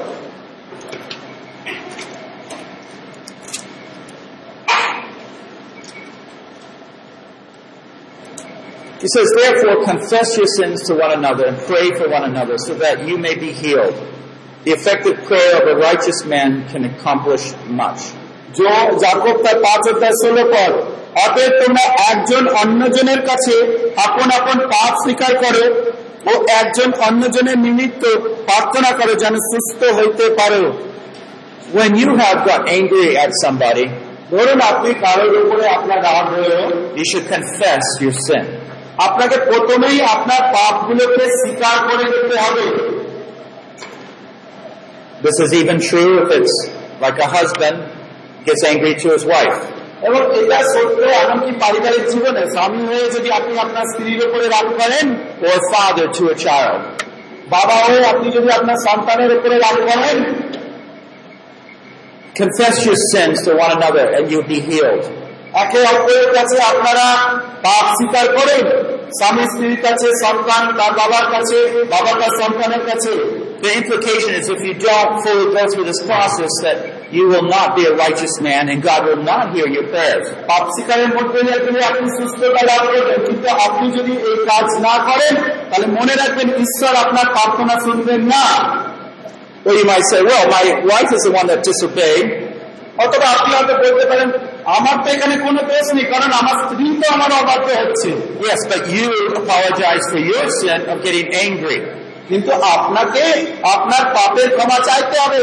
He says, Therefore, confess your sins to one another and pray for one another so that you may be healed. The effective prayer of a righteous man can accomplish much. जो তার পাঁচ ষোলো পদ। অতএব তোমরা একজন অন্যজনের কাছে আপন আপন পাপ স্বীকার করো ও একজন অন্যজনের নিমিত্ত প্রার্থনা করো যেন সুস্থ হইতে পারো। When you have got angry at somebody, ধরুন আপনি কারোর উপরে আপনার রাগ হয়েও you should confess your sin. আপনাকে প্রথমেই আপনার পাপগুলোকে স্বীকার করে নিতে হবে। This is even true if it's like a husband gets angry to his wife. এবং এটা সত্য এমনকি পারিবারিক জীবনে স্বামী হয়ে যদি আপনি আপনার স্ত্রীর উপরে রাগ করেন or a father to a child. বাবা হয়ে আপনি যদি আপনার সন্তানের উপরে রাগ করেন Confess your sins to one another and you'll be healed. একে অপরের কাছে আপনারা পাপ স্বীকার করেন স্বামী স্ত্রীর কাছে সন্তান তার বাবার কাছে বাবা তার সন্তানের কাছে The implication is if you don't fully go through this process that you will not be a righteous man and God will not hear your prayers. পাপ স্বীকারের মধ্যে দিয়ে গেলে আপনি সুস্থতা লাভ করবেন কিন্তু আপনি যদি এই কাজ না করেন তাহলে মনে রাখবেন ঈশ্বর আপনার প্রার্থনা শুনবেন না Or you might say, well, my wife is the one that disobeyed. অথবা আপনি হয়তো বলতে পারেন আমার তো এখানে কোনো দোষ নেই কারণ আমার স্ত্রী তো আমার অবাধ্য হচ্ছে Yes, but you apologize for your sin of getting angry. কিন্তু আপনাকে আপনার পাপের ক্ষমা চাইতে হবে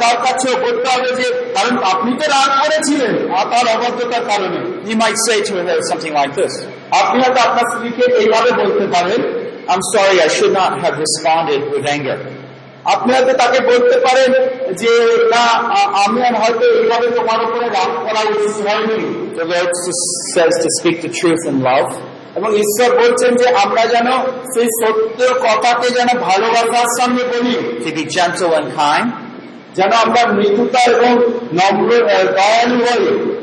তার কাছেও করতে হবে যে কারণ আপনি তো রাগ করেছিলেন আর তার অবাধ্যতার কারণে You might say to her something like this. আপনি হয়তো আপনার স্ত্রীকে এইভাবে বলতে পারেন I'm sorry, I should not have responded with anger. আপনি হয়তো তাকে বলতে পারেন যে না আমি আর হয়তো এইভাবে তোমার উপরে রাগ করা উচিত হয়নি The Lord says to speak the truth in love. এবং ঈশ্বর বলছেন যে আমরা যেন সেই সত্য কথাকে যেন ভালোবাসার সঙ্গে বলি। যেন আমরা মৃদুতা এবং নম্র দয়ালু হই।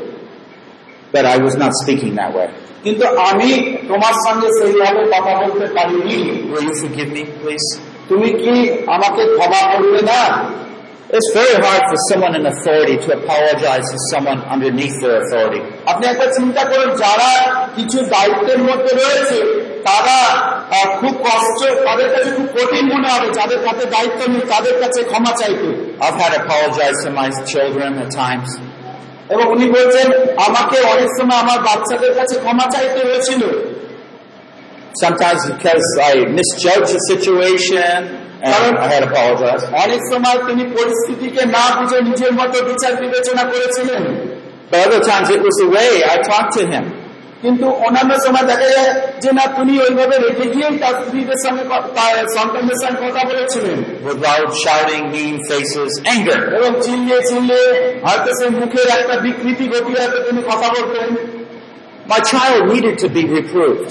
But I was not speaking that way. কিন্তু আমি তোমার সঙ্গে সেইভাবে কথা বলতে পারিনি। Will you forgive me, please? তুমি কি আমাকে ক্ষমা করবে না? It's very hard for someone in authority to apologize to someone underneath their authority. আপনি একটা চিন্তা করুন যারা কিছু দায়িত্বের মধ্যে রয়েছে তারা আহ, খুব কষ্ট তাদের কাছে খুব কঠিন মনে হবে যাদের কাছে দায়িত্ব নেই তাদের কাছে ক্ষমা চাইতে I've had to apologize to my children at times. এবং উনি বলছেন আমাকে অনেক সময় আমার বাচ্চাদের কাছে ক্ষমা চাইতে হয়েছিল Sometimes because I misjudged the situation অনেক সময় তিনি পরিস্থিতিকে না বুঝে নিজের মতো বিচার বিবেচনা করেছিলেন But other times it was the way I talked to him. কিন্তু অন্যান্য সময় দেখা যায় যে না তিনি ওইভাবে রেখে গিয়েই তার স্ত্রীদের সঙ্গে সন্তানদের সঙ্গে কথা বলেছিলেন With shouting, mean faces, anger. এবং চিল্লিয়ে চিল্লিয়ে হয়তো সেই মুখের একটা বিকৃতি ঘটিয়ে হয়তো তিনি কথা বলতেন My child needed to be reproved.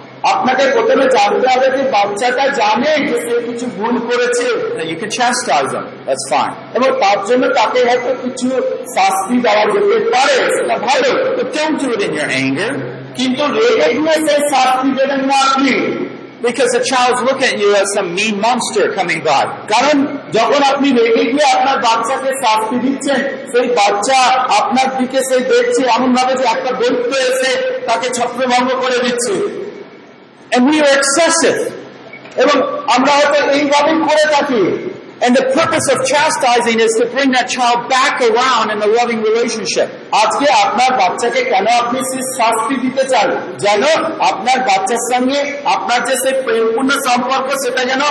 আপনাকে প্রথমে জানতে হবে যে বাচ্চাটা জানে যে সে কিছু ভুল করেছে chastise them. That's fine. এবং তার জন্য তাকে হয়তো কিছু শাস্তি দেওয়া যেতে পারে সেটা ভালো But don't do it in your anger কিন্তু রেগে গিয়ে সেই শাস্তি দেবেন না আপনি because the child's looking at you as some mean monster coming by. কারণ যখন আপনি রেগে গিয়ে আপনার বাচ্চাকে শাস্তি দিচ্ছেন সেই বাচ্চা আপনার দিকে সেই দেখছে এমন ভাবে যে একটা দৈত্য এসে তাকে ছত্রভঙ্গ করে দিচ্ছে And we are excessive. এবং আমরা হয়তো এইভাবেই করে থাকি And the purpose of chastising is to bring that child back around in a loving relationship. আজকে আপনার বাচ্চাকে কেন আপনি শাস্তি দিতে চান যেন আপনার বাচ্চার সঙ্গে আপনার যে সেই প্রেমপূর্ণ সম্পর্ক সেটা যেন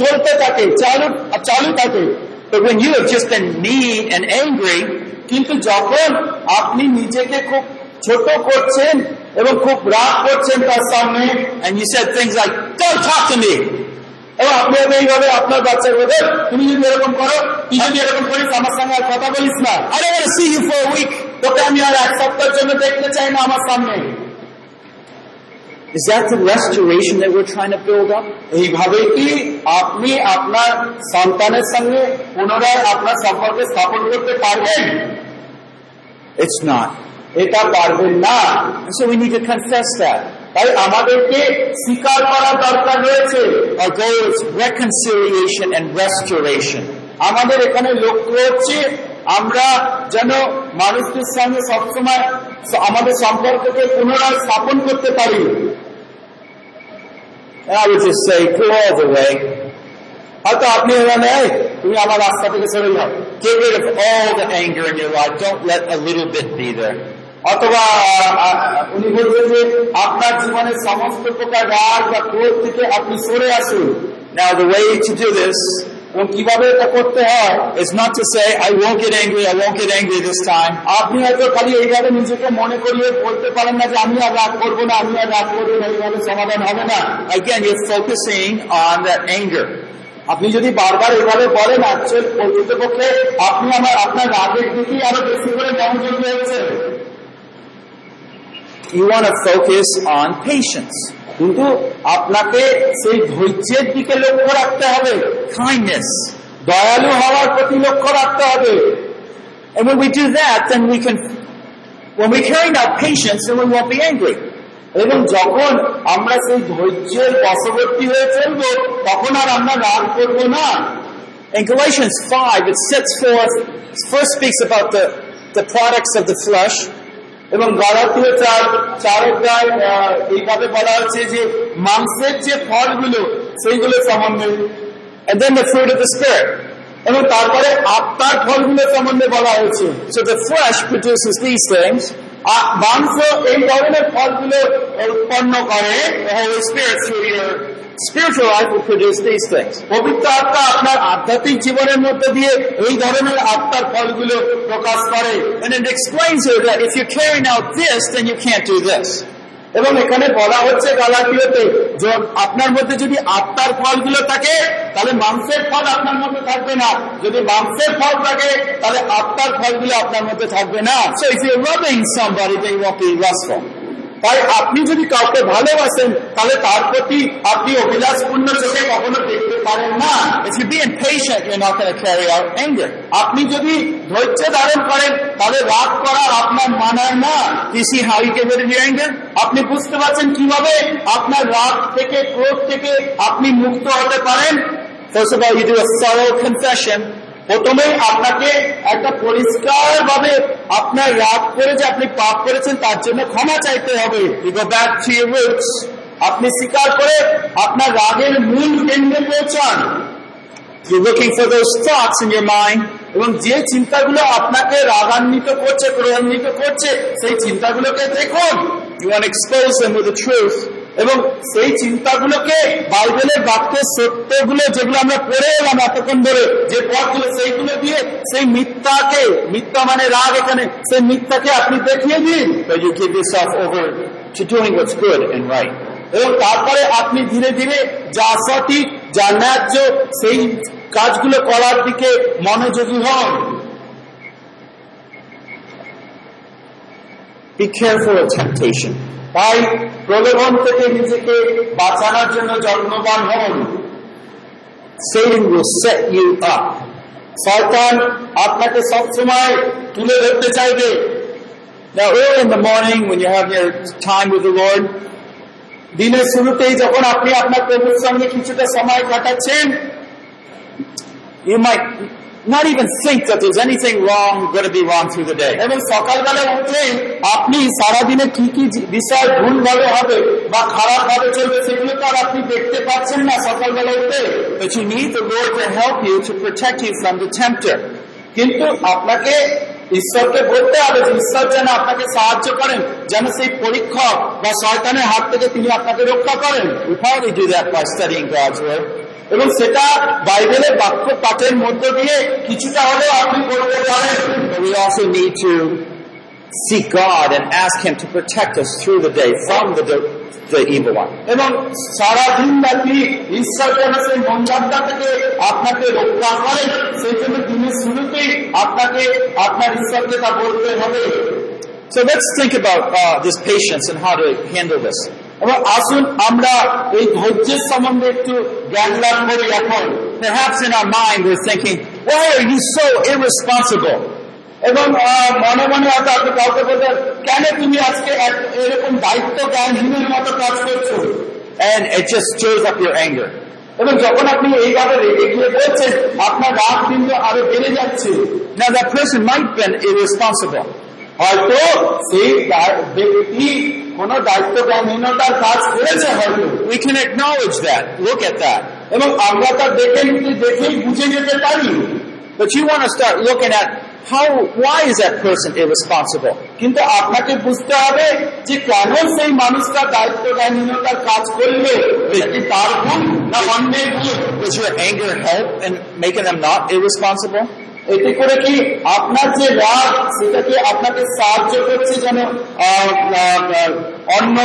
চলতে থাকে চালু চালু থাকে But when you have just been mean and angry, কিন্তু যখন আপনি নিজেকে খুব ছোট করছেন এবং খুব রাগ করছেন তার সামনে and you said things like, don't talk to me, এবং আপনি হয়তো এইভাবে আপনার বাচ্চার বলবেন তুমি যদি এরকম করো তুই যদি এরকম করিস আমার সঙ্গে আর কথা বলিস না I don't want to see you for a week. তোকে আমি আর এক সপ্তাহের জন্য দেখতে চাই না আমার সামনে Is that the restoration that we're trying to build up? এইভাবে কি আপনি আপনার সন্তানের সঙ্গে পুনরায় আপনার সম্পর্ক স্থাপন করতে পারবেন It's not. এটা পারবেন না And so we need to confess that. তাই আমাদেরকে স্বীকার করার দরকার রয়েছে Our goal is reconciliation and restoration. আমাদের এখানে লক্ষ্য হচ্ছে আমরা যেন মানুষদের সঙ্গে সবসময় স- আমাদের সম্পর্ককে পুনরায় স্থাপন করতে পারি And I would just say, go all the way. হয়তো আপনি এখানে "এই, তুমি আমার রাস্তা থেকে সরে যাও Get rid of all the anger in your life. Don't let a little bit be there. অথবা উনি বলবেন যে আপনার জীবনের সমস্ত প্রকার রাগ বা ক্রোধ থেকে আপনি সরে আসুন Now, the way to do this কীভাবে এটা করতে হয় get angry, I won't get angry this time. আপনি হয়তো খালি এইভাবে নিজেকে মনে করিয়ে বলতে পারেন না যে আমি আর রাগ করব না আমি আর রাগ করব এইভাবে সমাধান হবে না Again, you're focusing on that anger. আপনি যদি বারবার এইভাবে বলেন অ্যাকচুয়াল প্রকৃতপক্ষে আপনি আমার আপনার রাগের দিকেই আরও বেশি করে মনোযোগী হচ্ছে You want to focus on patience, কিন্তু আপনাকে সেই ধৈর্যের দিকে লক্ষ্য রাখতে হবে kindness. দয়ালু হওয়ার প্রতি লক্ষ্য রাখতে হবে And when we do that, then we can, when we carry out patience, then we won't be angry. এবং যখন আমরা সেই ধৈর্যের বশবর্তী হয়ে চলবো তখন আর আমরা রাগ করবো না In Galatians 5, it sets forth, first speaks about the, the products of the flesh, এবং গলাতীয় চার চার অধ্যায় আহ, এইভাবে বলা হচ্ছে যে মাংসের যে ফলগুলো সেইগুলো সম্বন্ধে then the fruit of the Spirit. এবং তারপরে আত্মার ফলগুলো সম্বন্ধে বলা হয়েছে মাংস এই ধরনের ফলগুলো উৎপন্ন করে the আত্মা আপনার আধ্যাত্মিক জীবনের মধ্যে দিয়ে এই ধরনের আত্মার ফলগুলো প্রকাশ করে And it explains here that if you're carrying out this, then you can't do this. এবং এখানে বলা হচ্ছে গালাতীয়তে যে আপনার মধ্যে যদি আত্মার ফলগুলো থাকে তাহলে মাংসের ফল আপনার মধ্যে থাকবে না যদি মাংসের ফল থাকে তাহলে আত্মার ফলগুলো আপনার মধ্যে থাকবে না loving somebody, then you won't be lustful. তাই আপনি যদি কাউকে ভালোবাসেন তাহলে তার প্রতি আপনি অভিলাষপূর্ণ চোখে কখনো দেখতে পারেন না। আপনি যদি ধৈর্য ধারণ করেন তাহলে রাগ করা আপনার মানায় না। কৃষি হাউ কে ক্যারি ইউ আপনি বুঝতে পারছেন কীভাবে আপনার রাগ থেকে ক্রোধ থেকে আপনি মুক্ত হতে পারেন? প্রথমেই আপনাকে একটা পরিষ্কার ভাবে আপনার রাগ করে যে আপনি পাপ করেছেন তার জন্য ক্ষমা চাইতে হবে. আপনি স্বীকার করে আপনার রাগের মূল কেন্দ্রে পৌঁছান You're looking for those thoughts in your mind. এবং যে চিন্তাগুলো আপনাকে রাগান্বিত করছে ক্রোধান্বিত করছে সেই চিন্তাগুলোকে দেখুন You want to expose them with the truth. এবং সেই চিন্তাগুলোকে বাইবেলের বাক্যের সত্যগুলো যেগুলো আমরা পড়ে এলাম এতক্ষণ ধরে, যে পথগুলো সেইগুলো দিয়ে সেই মিথ্যাকে, মিথ্যা মানে রাগ এখানে, সেই মিথ্যাকে আপনি দেখিয়ে দিন. এবং তারপরে আপনি ধীরে ধীরে যা সঠিক, যা ন্যায্য, সেই কাজগুলো করার দিকে মনোযোগী হন Be careful of temptation. তাই প্রলোভন থেকে নিজেকে বাঁচানোর জন্য যত্নবান হন. শয়তান আপনাকে সবসময় তুলে ধরতে চাইবে দিনের শুরুতেই যখন আপনি আপনার প্রভুর সঙ্গে কিছুটা সময় কাটাচ্ছেন, you might not even think that there's anything wrong going to be wrong through the day. এবং সকালবেলা উঠে আপনি সারাদিনে কি কি বিষয় ভুলভাবে হবে বা খারাপ ভাবে চলবে সেগুলো তো আর আপনি দেখতে পাচ্ছেন না সকালবেলা উঠে But you need the Lord to help you to protect you from the tempter. কিন্তু আপনাকে ঈশ্বরকে বলতে হবে যে ঈশ্বর যেন আপনাকে সাহায্য করেন যেন সেই পরীক্ষক বা শয়তানের হাত থেকে তিনি আপনাকে রক্ষা করেন We probably do that by studying God's Word. এবং সেটা বাইবেলের বাক্য পাঠের মধ্য দিয়ে কিছুটা হলেও আপনি করতে পারেন But we also need to seek God and ask Him to protect us through the day from the, the evil one. এবং সারাদিন ব্যাপী ঈশ্বর যেন সেই মন্দারটা থেকে আপনাকে রক্ষা করেন সেই জন্য দিনের শুরুতেই আপনাকে আপনার ঈশ্বরকে তা বলতে হবে So let's think about uh, this patience and how to handle this. আসুন আমরা এই ধৈর্যের সম্বন্ধে একটু জ্ঞান লাভ করি এখন Perhaps in our mind we're thinking, why are you so irresponsible? এবং মনে মনে হয়তো আপনি কাউকে বলবেন কেন তুমি আজকে এরকম দায়িত্ব জ্ঞানহীনের মতো কাজ করছ And it just stirs up your anger. এবং যখন আপনি এইভাবে রেগে গিয়ে বলছেন আপনার রাগ কিন্তু আরও বেড়ে যাচ্ছে Now that person might been irresponsible. হয়তো সেই দা- ব্যক্তি কোন দায়িত্ব জ্ঞানহীনতার কাজ করেছে হয়তো We can acknowledge that. Look at that. এবং আমরা তা দেখে নিতে দেখেই বুঝে যেতে পারি But you want to start looking at how, why is that person irresponsible? কিন্তু আপনাকে বুঝতে হবে যে কেন সেই মানুষটা দায়িত্ব জ্ঞানহীনতার কাজ করলে এটা কি তার ভুল না অন্যের ভুল Does your anger help in making them not irresponsible? এতে করে কি আপনার যে রাগ সেটা কি আপনাকে সাহায্য করছে যেন অন্য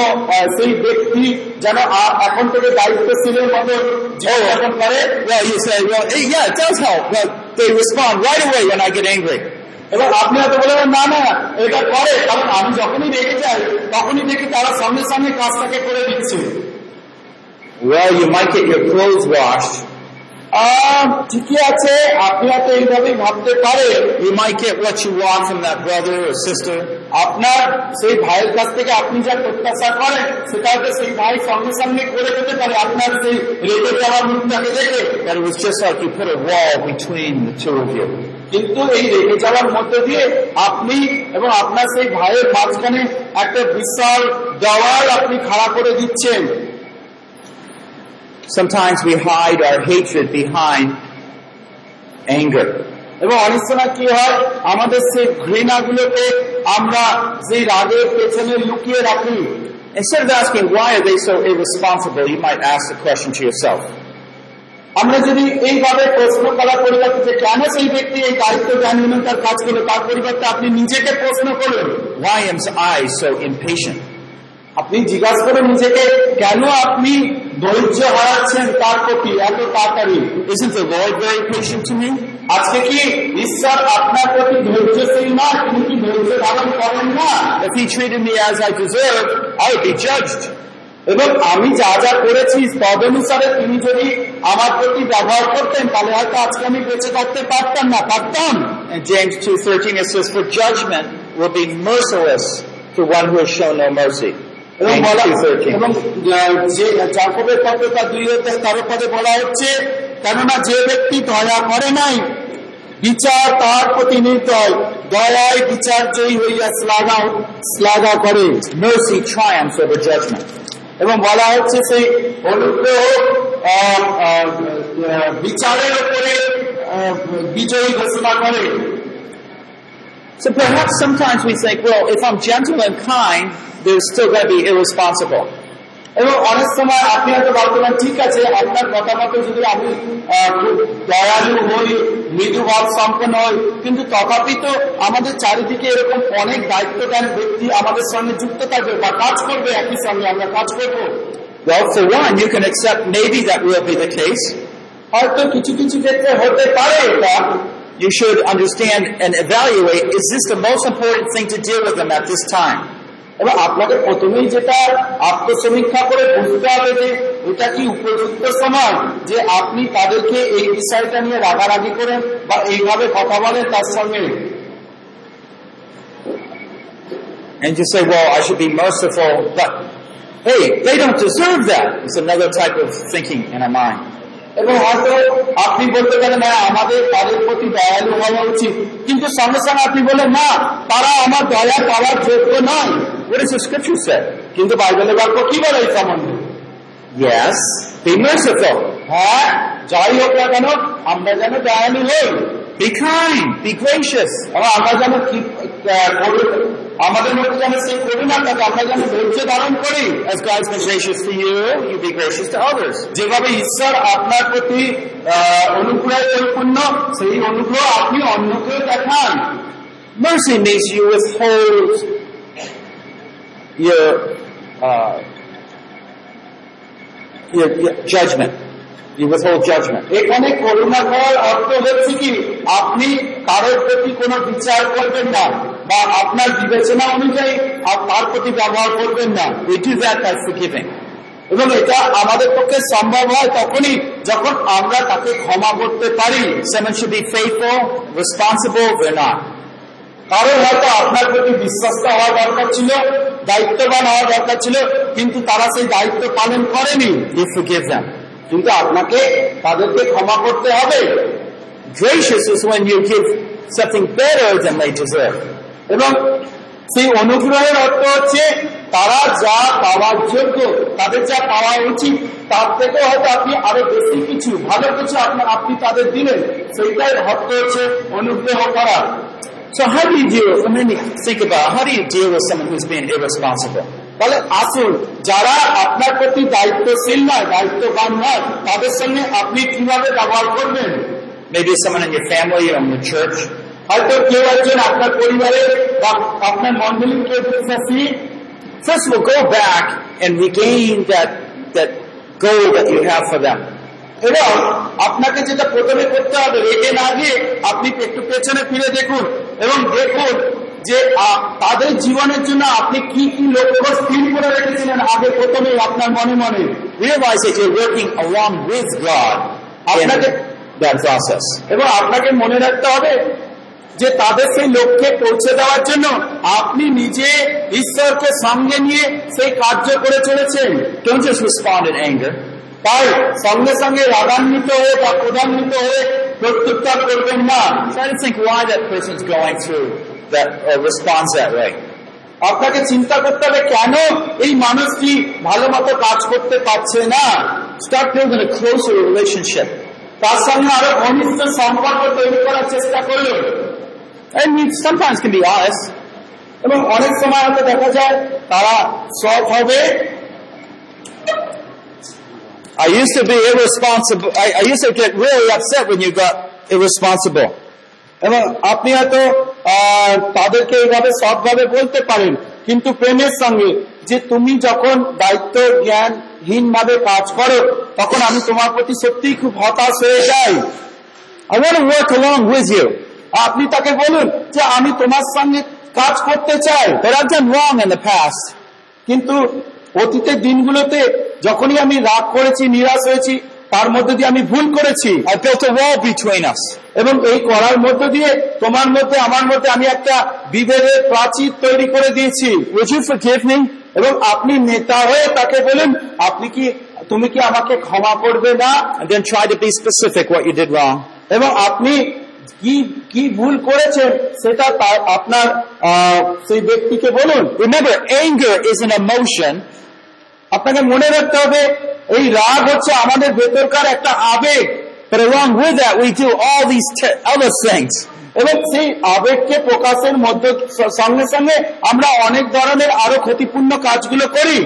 সেই ব্যক্তি যেন এখন থেকে দায়িত্বশীলের মতো জীবনযাপন করে they respond right away when I get angry. এবং আপনি হয়তো বলবেন না না এটা করে কারণ আমি যখনই রেগে যাই তখনই দেখি তারা সঙ্গে সঙ্গে কাজটাকে করে দিচ্ছে Well, you might get your clothes washed. ঠিকই আছে আপনি হয়তো এইভাবেই ভাবতে পারেন You might get what you want from that brother or sister. আপনার সেই ভাইয়ের কাছ থেকে আপনি যা প্রত্যাশা করেন সেটা হয়তো সেই ভাই সঙ্গে সঙ্গে করে দিতে পারে আপনার সেই রেগে যাওয়ার মুখটাকে দেখে That it was just like you put a wall between the two of you. কিন্তু এই রেগে যাওয়ার মধ্যে দিয়ে আপনি এবং আপনার সেই ভাইয়ের মাঝখানে একটা বিশাল দেওয়াল আপনি খাড়া করে দিচ্ছেন Sometimes we hide our hatred behind anger. এবং অনেক সময় কি হয় আমাদের সেই ঘৃণাগুলোকে আমরা সেই রাগের পেছনে লুকিয়ে রাখি Instead of asking why are they so irresponsible, you might ask the question to yourself. আমরা যদি এইভাবে প্রশ্ন করার পরিবর্তে যে কেন সেই ব্যক্তি এই দায়িত্ব জ্ঞানহীনতার কাজ করলো তার পরিবর্তে আপনি নিজেকে প্রশ্ন করুন Why am I so impatient? আপনি জিজ্ঞাসা করুন নিজেকে কেন আপনি ধৈর্য হারাচ্ছেন তার প্রতি এত তাড়াতাড়ি? আজকে কি ঈশ্বর আপনার প্রতি ধৈর্যশীল না তিনি কি ধৈর্য ধারণ করেন না If. এবং আমি যা যা করেছি তদনুসারে তিনি যদি আমার প্রতি ব্যবহার করতেন তাহলে হয়তো আজকে আমি বেঁচে থাকতে পারতাম না পারতাম James 2.13 it says, For judgment will be merciless to one who has shown no mercy. এবং বলা এবং আহ, যে জাকবের পত্র তার দুই অধ্যায় তেরো পদে বলা হচ্ছে কেননা যে ব্যক্তি দয়া করে নাই বিচার তার প্রতি নির্দয়। দয়ায় বিচার জয়ী হইয়া শ্লাঘা শ্লাঘা করে। Mercy triumphs over judgment. এবং বলা হচ্ছে সেই অনুগ্রহ বিচারের উপরে বিজয়ী ঘোষণা করে। So perhaps sometimes we think, well, if I'm gentle and kind, they're still going to be irresponsible. এবং অনেক সময় আপনি হয়তো ভাবতে পারেন ঠিক আছে আপনার কথা মতো যদি আমি আহ, খুব দয়ালু হই মৃদু ভাব সম্পন্ন হই কিন্তু তথাপি তো আমাদের চারিদিকে এরকম অনেক দায়িত্বজ্ঞান ব্যক্তি আমাদের সঙ্গে যুক্ত থাকবে বা কাজ করবে একই সঙ্গে আমরা কাজ করব Well, for one, you can accept maybe that will be the case. হয়তো কিছু কিছু ক্ষেত্রে হতে পারে এটা You should understand and evaluate, is this the most important thing to deal with them at this time? এবং আপনাকে প্রথমেই যেটা আত্মসমীক্ষা করে বুঝতে হবে যে এটা কি উপযুক্ত সময় যে আপনি তাদেরকে এই বিষয়টা নিয়ে রাগারাগি করেন বা এইভাবে কথা বলেন তার সঙ্গে And you say, well, I should be merciful, but hey, they don't deserve that. It's another type of thinking in our mind. এবং হয়তো আপনি বলতে পারেন হ্যাঁ আমাদের তাদের প্রতি দয়ালু হওয়া উচিত। কিন্তু সঙ্গে সঙ্গে আপনি বলেন না তারা আমার দয়া পাওয়ার যোগ্য নয়। What does the scripture? কিন্তু বাইবেলের গল্প কি বলে এই সম্বন্ধে? Yes, be merciful, হ্যাঁ যাই হোক না কেন আমরা যেন দয়ালু হই be kind, be gracious. আমরা যেন আমাদের মধ্যে যেন সেই করুণা থাকে আমরা যেন ধৈর্য ধারণ করি As God's been gracious to you, you be gracious to others. যেভাবে ঈশ্বর আপনার প্রতি আহ, অনুগ্রহে পরিপূর্ণ সেই অনুগ্রহ আপনি অন্যকেও দেখান Mercy means you withhold your, uh, your, your judgment. এখানে করুণা করার অর্থ হচ্ছে কি? আপনি কারোর প্রতি কোনো বিচার করবেন না বা আপনার বিবেচনা অনুযায়ী তার প্রতি ব্যবহার করবেন না। We do that এবং এটা আমাদের পক্ষে সম্ভব হয় তখনই যখন আমরা তাকে ক্ষমা করতে পারি কারণ হয়তো আপনার প্রতি বিশ্বস্ত হওয়া দরকার ছিল, দায়িত্ববান হওয়া দরকার ছিল, কিন্তু তারা সেই দায়িত্ব পালন করেনি। You forgive them. কিন্তু আপনাকে তাদেরকে ক্ষমা করতে হবে। এবং সেই অনুগ্রহের অর্থ হচ্ছে তারা যা পাওয়ার যোগ্য তাদের যা পাওয়া উচিত তার থেকে হয়তো আপনি আরও বেশি কিছু ভালো কিছু আপনার আপনি তাদের দিলেন সেইটাই অর্থ হচ্ছে অনুগ্রহ করা। So হারি do you deal with. তাহলে আসুন যারা আপনার প্রতি দায়িত্বশীল নয় দায়িত্ববান নয় তাদের সঙ্গে আপনি কীভাবে ব্যবহার করবেন Maybe someone in your family. হয়তো কেউ একজন আপনার পরিবারে বা আপনার মন্ডলীর কেউ বিশ্বাসী First of go back and regain that, that goal that you have for them. এবং আপনাকে যেটা প্রথমে করতে হবে রেগে না গিয়ে আপনি একটু পেছনে ফিরে দেখুন এবং দেখুন যে তাদের জীবনের জন্য আপনি কি কি লক্ষ্য স্থির করে রেখেছিলেন আগে প্রথমেই আপনার মনে মনে আপনাকে-. এবং আপনাকে মনে রাখতে হবে যে তাদের সেই লক্ষ্যে পৌঁছে দেওয়ার জন্য আপনি নিজে ঈশ্বরকে সঙ্গে নিয়ে সেই কার্য করে চলেছেন respond in anger. তাই সঙ্গে সঙ্গে রাগান্বিত হয়ে বা প্রধান্বিত হয়ে প্রত্যুত্তর করবেন না that or responds that way. আপনাকে চিন্তা করতে হবে কেন এই মানুষটি ভালো মতো কাজ করতে পারছে না Start building a closer relationship. তার সঙ্গে আরো ঘনিষ্ঠ সম্পর্ক তৈরি করার চেষ্টা করলো And you sometimes can be honest. এবং অনেক সময় হয়তো দেখা যায় তারা সৎ হবে I used to be irresponsible. I, I used to get really upset when you got irresponsible. এবং আপনি হয়তো আহ, তাদেরকে এইভাবে সৎভাবে বলতে পারেন। কিন্তু প্রেমের সঙ্গে যে তুমি যখন দায়িত্ব, জ্ঞানহীন ভাবে কাজ করো, তখন আমি তোমার প্রতি সত্যিই খুব হতাশ হয়ে যাই। আপনি তাকে বলুন যে আমি তোমার সঙ্গে কাজ করতে চাই। কিন্তু অতীতের দিনগুলোতে যখনই আমি রাগ করেছি, নিরাশ হয়েছি তার মধ্যে দিয়ে আমি ভুল করেছি. এবং এই করার মধ্য দিয়ে তোমার মধ্যে আমার মধ্যে আমি একটা বিভেদের প্রাচীর তৈরি করে দিয়েছি? এবং আপনি নেতা হয়ে তাকে বলেন আপনি কি তুমি কি আমাকে ক্ষমা করবে না? এবং আপনি কি কি ভুল করেছেন সেটা তার আপনার সেই ব্যক্তিকে বলুন। Remember, anger is an emotion, আপনাকে মনে রাখতে হবে এই রাগ হচ্ছে আমাদের ভেতরকার একটা আবেগ. এবং সেই আবেগকে প্রকাশের মধ্য সঙ্গে সঙ্গে আমরা অনেক ধরনের আরও ক্ষতিপূর্ণ কাজগুলো করি।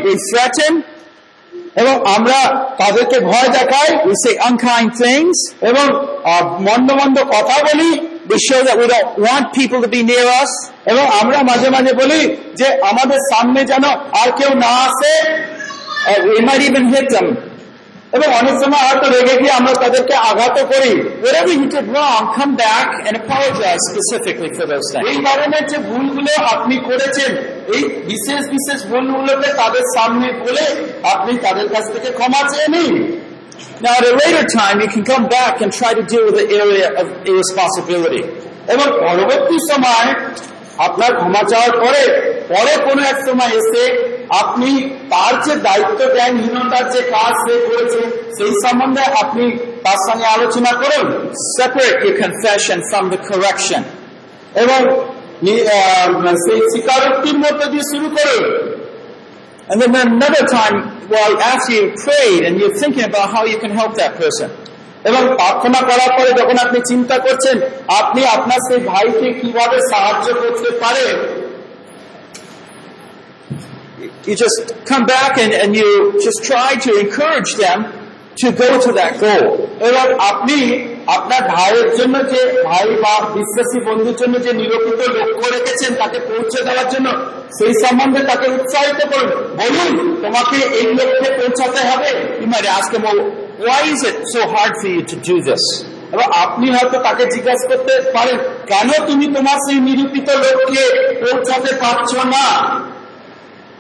এবং আমরা তাদেরকে ভয় দেখাই। Unkind things, এবং মন্দ মন্দ কথা বলি। এবং আমরা মাঝে মাঝে বলি যে আমাদের সামনে যেন আর কেউ না আসে। Uh, we might even hit them. এবং অনেক সময় হয়তো রেগে গিয়ে আমরা তাদেরকে আঘাত করি Whatever you did wrong, come back and apologize specifically for those things. এই ধরনের যে ভুলগুলো আপনি করেছেন এই বিশেষ বিশেষ ভুলগুলোকে তাদের সামনে বলে আপনি তাদের কাছ থেকে ক্ষমা চেয়ে নিন Now, at a later time, you can come back and try to deal with the area of irresponsibility. এবং পরবর্তী সময় আপনার ক্ষমা চাওয়ার পরে পরে কোনো এক সময় এসে আপনি তার যে দায়িত্ব জ্ঞানহীনতার যে কাজ সে করেছে সেই সম্বন্ধে আপনি তার সঙ্গে আলোচনা করুন Separate your confession from the correction. এবং নি- আহ, সেই স্বীকারোক্তির মধ্যে দিয়ে শুরু করুন And then another time, well, after you prayed and you're thinking about how you can help that person, এবং প্রার্থনা করার পরে যখন আপনি চিন্তা করছেন আপনি আপনার সেই ভাইকে কীভাবে সাহায্য করতে পারেন you just come back and, and you just try to encourage them to go to that goal. এবং আপনি আপনার ভাইয়ের জন্য যে ভাই বা বিশ্বাসী বন্ধুর জন্য যে লক্ষ্য রেখেছেন তাকে পৌঁছে দেওয়ার জন্য সেই সম্বন্ধে তাকে উৎসাহিত করুন। বলুন তোমাকে পৌঁছাতে হবে? You might ask them, well, why is it so hard for you to do this? এবং আপনি হয়তো তাকে জিজ্ঞাসা করতে পারেন কেন তুমি তোমার সেই নিরূপিত লক্ষ্যে পৌঁছাতে পারছো না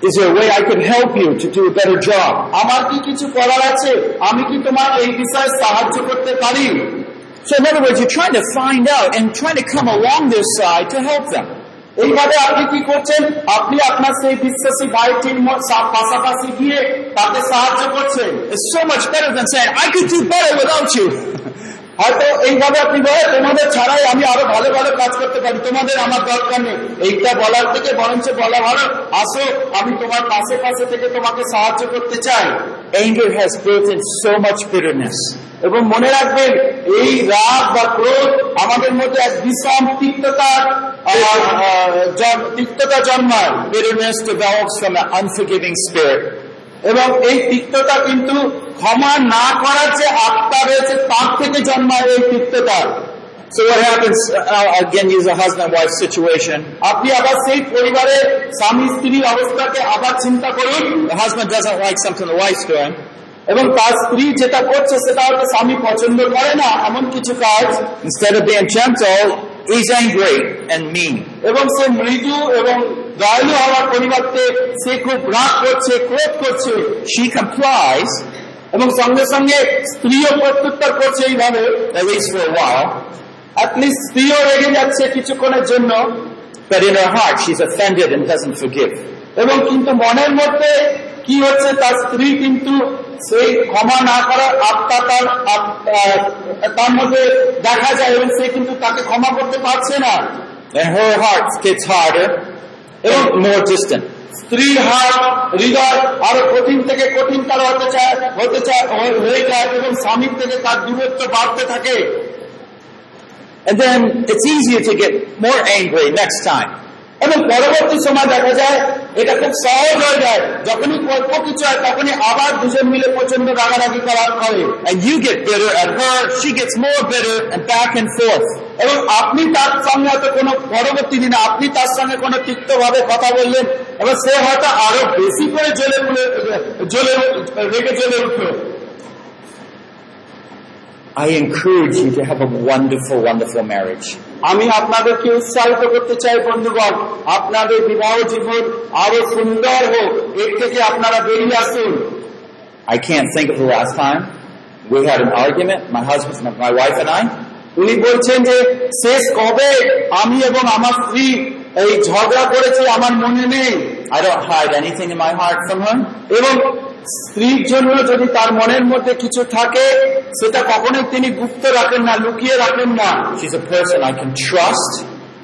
Is there a way I can help you to do a better job? আমার কি কিছু করার আছে আমি কি তোমার এই বিষয়ে সাহায্য করতে পারি So in other words, you're trying to find out and trying to come along their side to help them. এইভাবে আপনি কি করছেন? আপনি আপনার সেই বিশ্বাসী ভাইটির পাশাপাশি গিয়ে তাকে সাহায্য করছেন। So much better than saying, I could do better without you. হয়তো এইভাবে আপনি বলে তোমাদের ছাড়াই আমি আরও ভালো ভালো কাজ করতে পারি। তোমাদের আমার দরকার নেই। এইটা বলার থেকে বরঞ্চ বলা ভালো। আসো আমি তোমার পাশে পাশে থেকে তোমাকে সাহায্য করতে চাই। Anger has built in so much bitterness. এবং মনে রাখবেন এই রাগ বা ক্রোধ আমাদের মধ্যে এক বিষম তিক্ততা আহ, আহ, তিক্ততা জন্মায় Bitterness develops from an unforgiving spirit. এবং এই তিক্ততা কিন্তু ক্ষমা না করার যে আত্মা রয়েছে তার থেকে জন্মায় এই তিক্ততা So what happens, uh, again use a husband-wife situation. আপনি আবার সেই পরিবারে স্বামী স্ত্রীর অবস্থাকে আবার চিন্তা করুন The husband doesn't like something the wife's doing. এবং তার স্ত্রী যেটা করছে সেটা হয়তো স্বামী পছন্দ করে না এমন কিছু কাজ। Instead of being gentle, he's angry and mean. এবং সে মৃদু এবং দয়ালু হওয়ার পরিবর্তে সে খুব রাগ করছে ক্রোধ করছে। She complies, এবং সঙ্গে সঙ্গে স্ত্রীও প্রত্যুত্তর করছে এইভাবে। at least for a while, at least স্ত্রীও রেগে যাচ্ছে কিছুক্ষণের জন্য। But in her heart she's offended and doesn't forgive. এবং কিন্তু মনের মধ্যে কি হচ্ছে তার স্ত্রী কিন্তু সেই ক্ষমা না করার আত্মা তার তার মধ্যে দেখা যায় এবং সে কিন্তু তাকে ক্ষমা করতে পারছে না her heart gets harder and more distant. স্ত্রীর হাত হৃদয় আরও কঠিন থেকে কঠিন হতে চায় হতে চায় হয়ে যায় এবং স্বামীর থেকে তার দূরত্ব বাড়তে থাকে And then it's easier to get more angry next time. এবং পরবর্তী সময় দেখা যায় এটা খুব সহজ হয়ে যায়। যখনই অল্প কিছু হয় তখনই আবার দুজন মিলে প্রচণ্ড রাগারাগি করা করে And you get bitter at her, she gets more bitter, and back and forth. এবং আপনি তার সঙ্গে হয়তো কোনো পরবর্তী দিনে আপনি তার সঙ্গে কোনো তিক্ত ভাবে কথা বললেন এবং সে হয়তো আরও বেশি করে জ্বলে জ্বলে রেগে জ্বলে উঠল। I encourage you to have a wonderful, wonderful marriage. আমি আপনাদেরকে উৎসাহিত করতে চাই বন্ধুগণ আপনাদের বিবাহ জীবন আরো সুন্দর হোক এর থেকে আপনারা বেরিয়ে আসুন I can't think of the last time we had an argument, my husband, my wife and I. উনি বলছেন যে শেষ কবে আমি এবং আমার স্ত্রী এই ঝগড়া করেছি আমার মনে নেই I don't hide anything in my heart from her. এবং স্ত্রীর জন্য যদি তার মনের মধ্যে কিছু থাকে, সেটা কখনোই তিনি গুপ্ত রাখেন না, লুকিয়ে রাখেন না।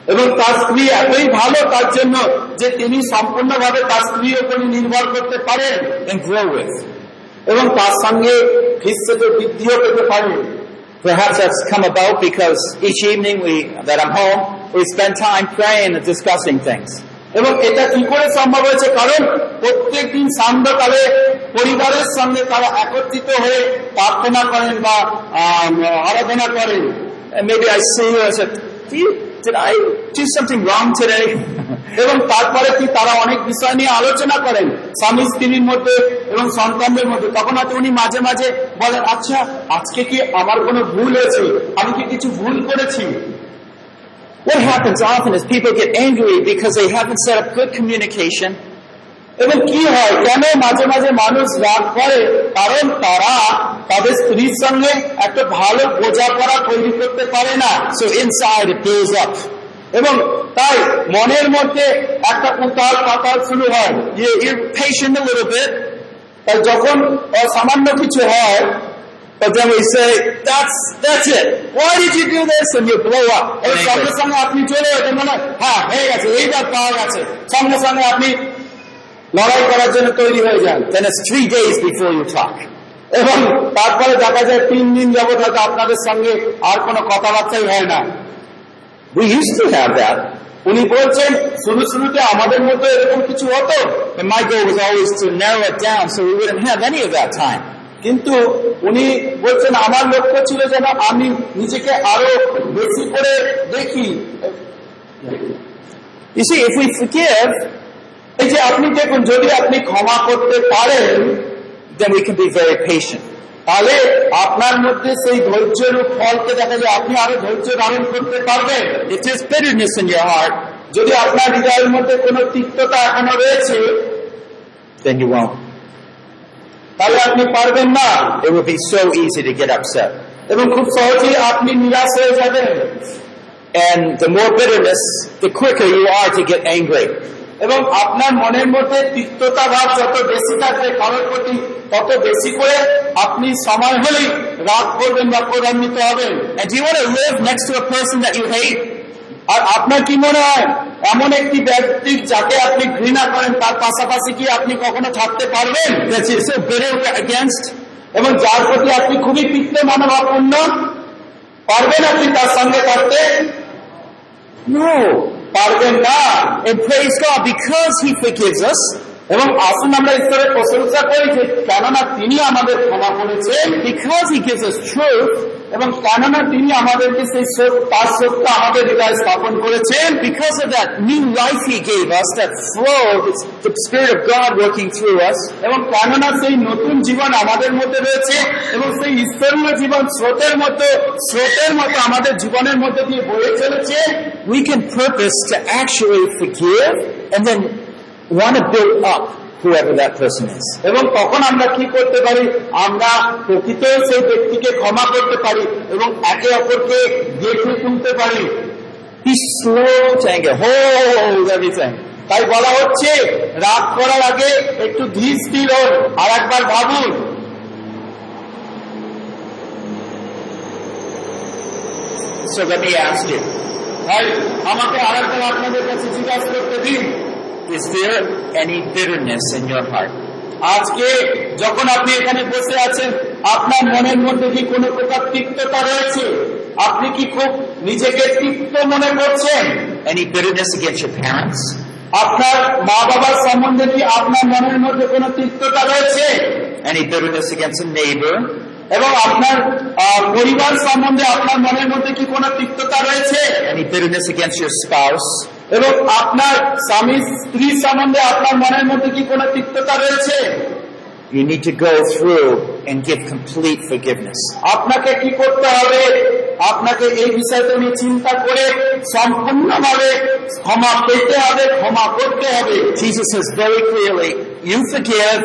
এবং তার স্ত্রী এতই ভালো, তার জন্য যে তিনি সম্পূর্ণভাবে তার স্ত্রীর উপর নির্ভর করতে পারেন এন এবং তার সঙ্গে বৃদ্ধিও পেতে পারে। এবং এটা কি করে সম্ভব হয়েছে? কারণ প্রত্যেক দিন সান্ধ্যকালে পরিবারের সঙ্গে তারা একত্রিত হয়ে প্রার্থনা করেন বা আরাধনা করেন। Something wrong today? এবং তারপরে কি তারা অনেক বিষয় নিয়ে আলোচনা করেন। স্বামী স্ত্রীর মধ্যে এবং সন্তানদের মধ্যে। তখন হয়তো উনি মাঝে মাঝে বলেন আচ্ছা আজকে কি আমার কোনো ভুল হয়েছে? আমি কি কিছু ভুল করেছি? What happens often is people get angry because they haven't set up good communication এবং কি হয় কেন মাঝে মাঝে মানুষ রাগ করে কারণ তারা তাদের স্ত্রীর সঙ্গে একটা ভালো বোঝাপড়া তৈরি করতে পারে না So inside it builds up. এবং তাই মনের মধ্যে একটা উতাল পাতাল শুরু হয় You're, you're patient a little bit, তাই যখন সামান্য কিছু হয় but then we say, that's, that's it. Why did you do this? And you blow up. এবং সঙ্গে সঙ্গে আপনি চলে ওঠেন মানে হ্যাঁ হয়ে গেছে এইবার পাওয়া গেছে সঙ্গে সঙ্গে আপনি লড়াই করার জন্য তৈরি হয়ে যান Then it's three days before you talk. এবং তারপরে দেখা যায় তিন দিন যাবত হয়তো আপনাদের সঙ্গে আর কোনো কথাবার্তাই হয় না We used to have that. উনি বলছেন শুরু শুরুতে আমাদের মধ্যে এরকম কিছু হতো my goal was always to narrow it down so we wouldn't have any of that time. কিন্তু উনি বলছেন আমার লক্ষ্য ছিল যেন আমি নিজেকে আরও বেশি করে দেখি we এই যে আপনি দেখুন যদি আপনি ক্ষমা করতে পারেন. তাহলে আপনার মধ্যে সেই ধৈর্যের ফলকে দেখা যায় আপনি আরও ধৈর্য ধারণ করতে পারবেন ইট there's bitterness in your heart, যদি আপনার হৃদয়ের মধ্যে কোনো তিক্ততা এখনও রয়েছে then ইউ. তাহলে আপনি পারবেন না It will be so easy to get upset. এবং খুব সহজেই আপনি নিরাশ হয়ে যাবেন And the more bitterness, the quicker you are to get angry. এবং আপনার মনের মধ্যে তিক্ততা ভাব যত বেশি থাকবে কারোর প্রতি তত বেশি করে আপনি সময় হলেই রাগ করবেন বা ক্রোধান্বিত হবেন And do you want to live next to a person that you hate? আর আপনার কি মনে হয় এমন একটি ব্যক্তি যাকে আপনি ঘৃণা করেন তার পাশাপাশি কি আপনি কখনো থাকতে পারবেন? এবং যার প্রতি আপনি খুবই পিত্ত মানবাপূর্ণ পারবেন আপনি তার সঙ্গে থাকতে. পারবেন না because He forgives us, এবং আসুন আমরা ঈশ্বরের প্রশংসা করি যে কেননা তিনি আমাদের ক্ষমা করেছেন। He gives us এবং কেননা তিনি আমাদেরকে সেই তার সত্য আমাদের হৃদয়ে স্থাপন করেছেন। because of that new life He gave us, that flow, it's the Spirit of God working through us, এবং কেননা সেই নতুন জীবন আমাদের মধ্যে রয়েছে এবং সেই ঈশ্বরীয় জীবন স্রোতের মতো স্রোতের মতো আমাদের জীবনের মধ্যে দিয়ে বয়ে চলেছে। We can purpose to actually forgive and then want to build up whoever that person is. এবং তখন আমরা কি করতে পারি আমরা প্রকৃত সেই ব্যক্তিকে ক্ষমা করতে পারি এবং একে অপরকে দেখে তুলতে পারি. তাই বলা হচ্ছে রাগ করার আগে একটু ধীর স্থির হন আর একবার ভাবুন আমাকে আর একবার আপনাদের কাছে জিজ্ঞাসা করতে দিন is there any bitterness in your heart? আজকে যখন আপনি এখানে বসে আছেন, আপনার মনের মধ্যে কি কোনো প্রকার তিক্ততা রয়েছে আপনি কি খুব নিজেকে তিক্ত মনে করছেন? আপনার মা বাবার সম্বন্ধে কি আপনার মনের মধ্যে কোনো তিক্ততা রয়েছে? এবং আপনার পরিবার সম্বন্ধে আপনার মনের মধ্যে কি কোনো তিক্ততা রয়েছে? এবং আপনার স্বামী স্ত্রী সম্বন্ধে আপনার মনের মধ্যে কি কোনো তিক্ততা রয়েছে You need to go through and give complete forgiveness. আপনাকে কি করতে হবে আপনাকে এই বিষয়টা নিয়ে চিন্তা করে সম্পূর্ণভাবে ক্ষমা পেতে হবে ক্ষমা করতে হবে Jesus says very clearly, you forgive,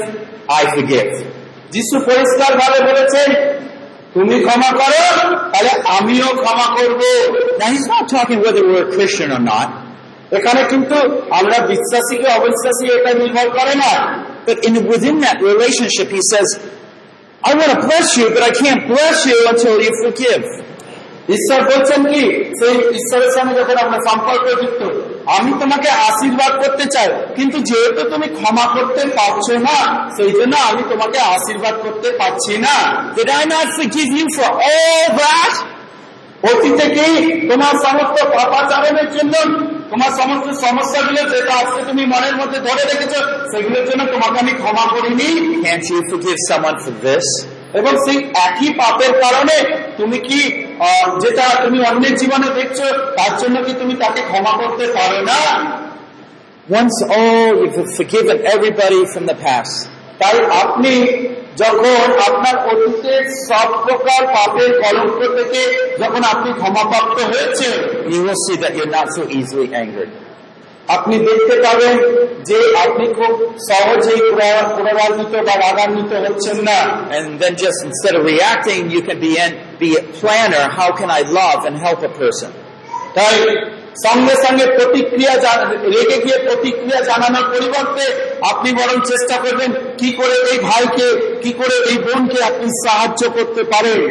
I forgive. যিশু পরিষ্কার বলেছেন তুমি ক্ষমা করো তাহলে আমিও ক্ষমা করব Now he's not talking whether we're a Christian or not, এখানে কিন্তু আমরা বিশ্বাসী কি অবিশ্বাসী এটা নির্ভর করে না but in within that relationship he says, I want to bless you, but I can't bless you until you forgive. ঈশ্বর বলছেন কি সেই ঈশ্বরের সঙ্গে যখন আমরা সম্পর্ক যুক্ত আমি তোমাকে আশীর্বাদ করতে চাই কিন্তু যেহেতু তুমি ক্ষমা করতে পারছ না সেই জন্য আমি তোমাকে আশীর্বাদ করতে পারছি না Did I not forgive you for? অতীতে কি তোমার সমস্ত পাপাচারণের জন্য তোমার সমস্ত সমস্যাগুলো যেটা আজকে তুমি মনের মধ্যে ধরে রেখেছো সেগুলোর জন্য তোমাকে আমি ক্ষমা করিনি। Can't you forgive someone for this? এবং সেই একই পাপের কারণে তুমি কি যেটা তুমি অন্যের জীবনে দেখছ তার জন্য কি তুমি তাকে ক্ষমা করতে পারো না? Once all you've forgiven everybody from the past, তাই আপনি যখন আপনার অতীতের সব প্রকার পাপের কলঙ্ক থেকে যখন আপনি ক্ষমাপ্রাপ্ত হয়েছে you will see that you're not so easily angered. আপনি দেখতে পাবেন যে আপনি খুব সহজেই পুনরা- পুনরান্বিত বা রাগান্বিত হচ্ছেন না And then just instead of reacting, you can be, in, be a planner. How can I love and help a person? তাই সঙ্গে সঙ্গে প্রতিক্রিয়া রেগে গিয়ে প্রতিক্রিয়া জানানোর পরিবর্তে আপনি বরং চেষ্টা করবেন কি করে এই ভাইকে কি করে এই বোনকে আপনি সাহায্য করতে পারেন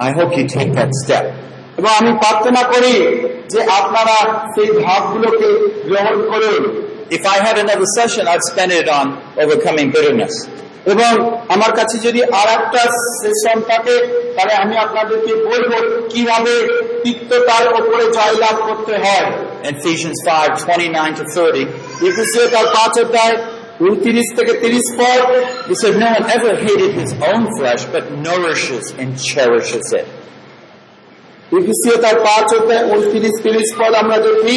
I hope you take that step. এবং আমি প্রার্থনা করি যে আপনারা সেই ভাবগুলোকে গ্রহণ করুন If I had another session, I'd spend it on overcoming bitterness. এবং আমার কাছে যদি আর একটা সেশন থাকে তাহলে আমি আপনাদেরকে বলব কীভাবে তিক্ততার ওপরে জয়লাভ করতে হয় Ephesians 5, 29 to 30. একুশে তার পাঁচ অধ্যায় উনত্রিশ থেকে তিরিশ পদ He said, No one ever hated his own flesh, but nourishes and cherishes it. একুশে তার পাঁচ অধ্যায় উনত্রিশ তিরিশ পদ আমরা দেখি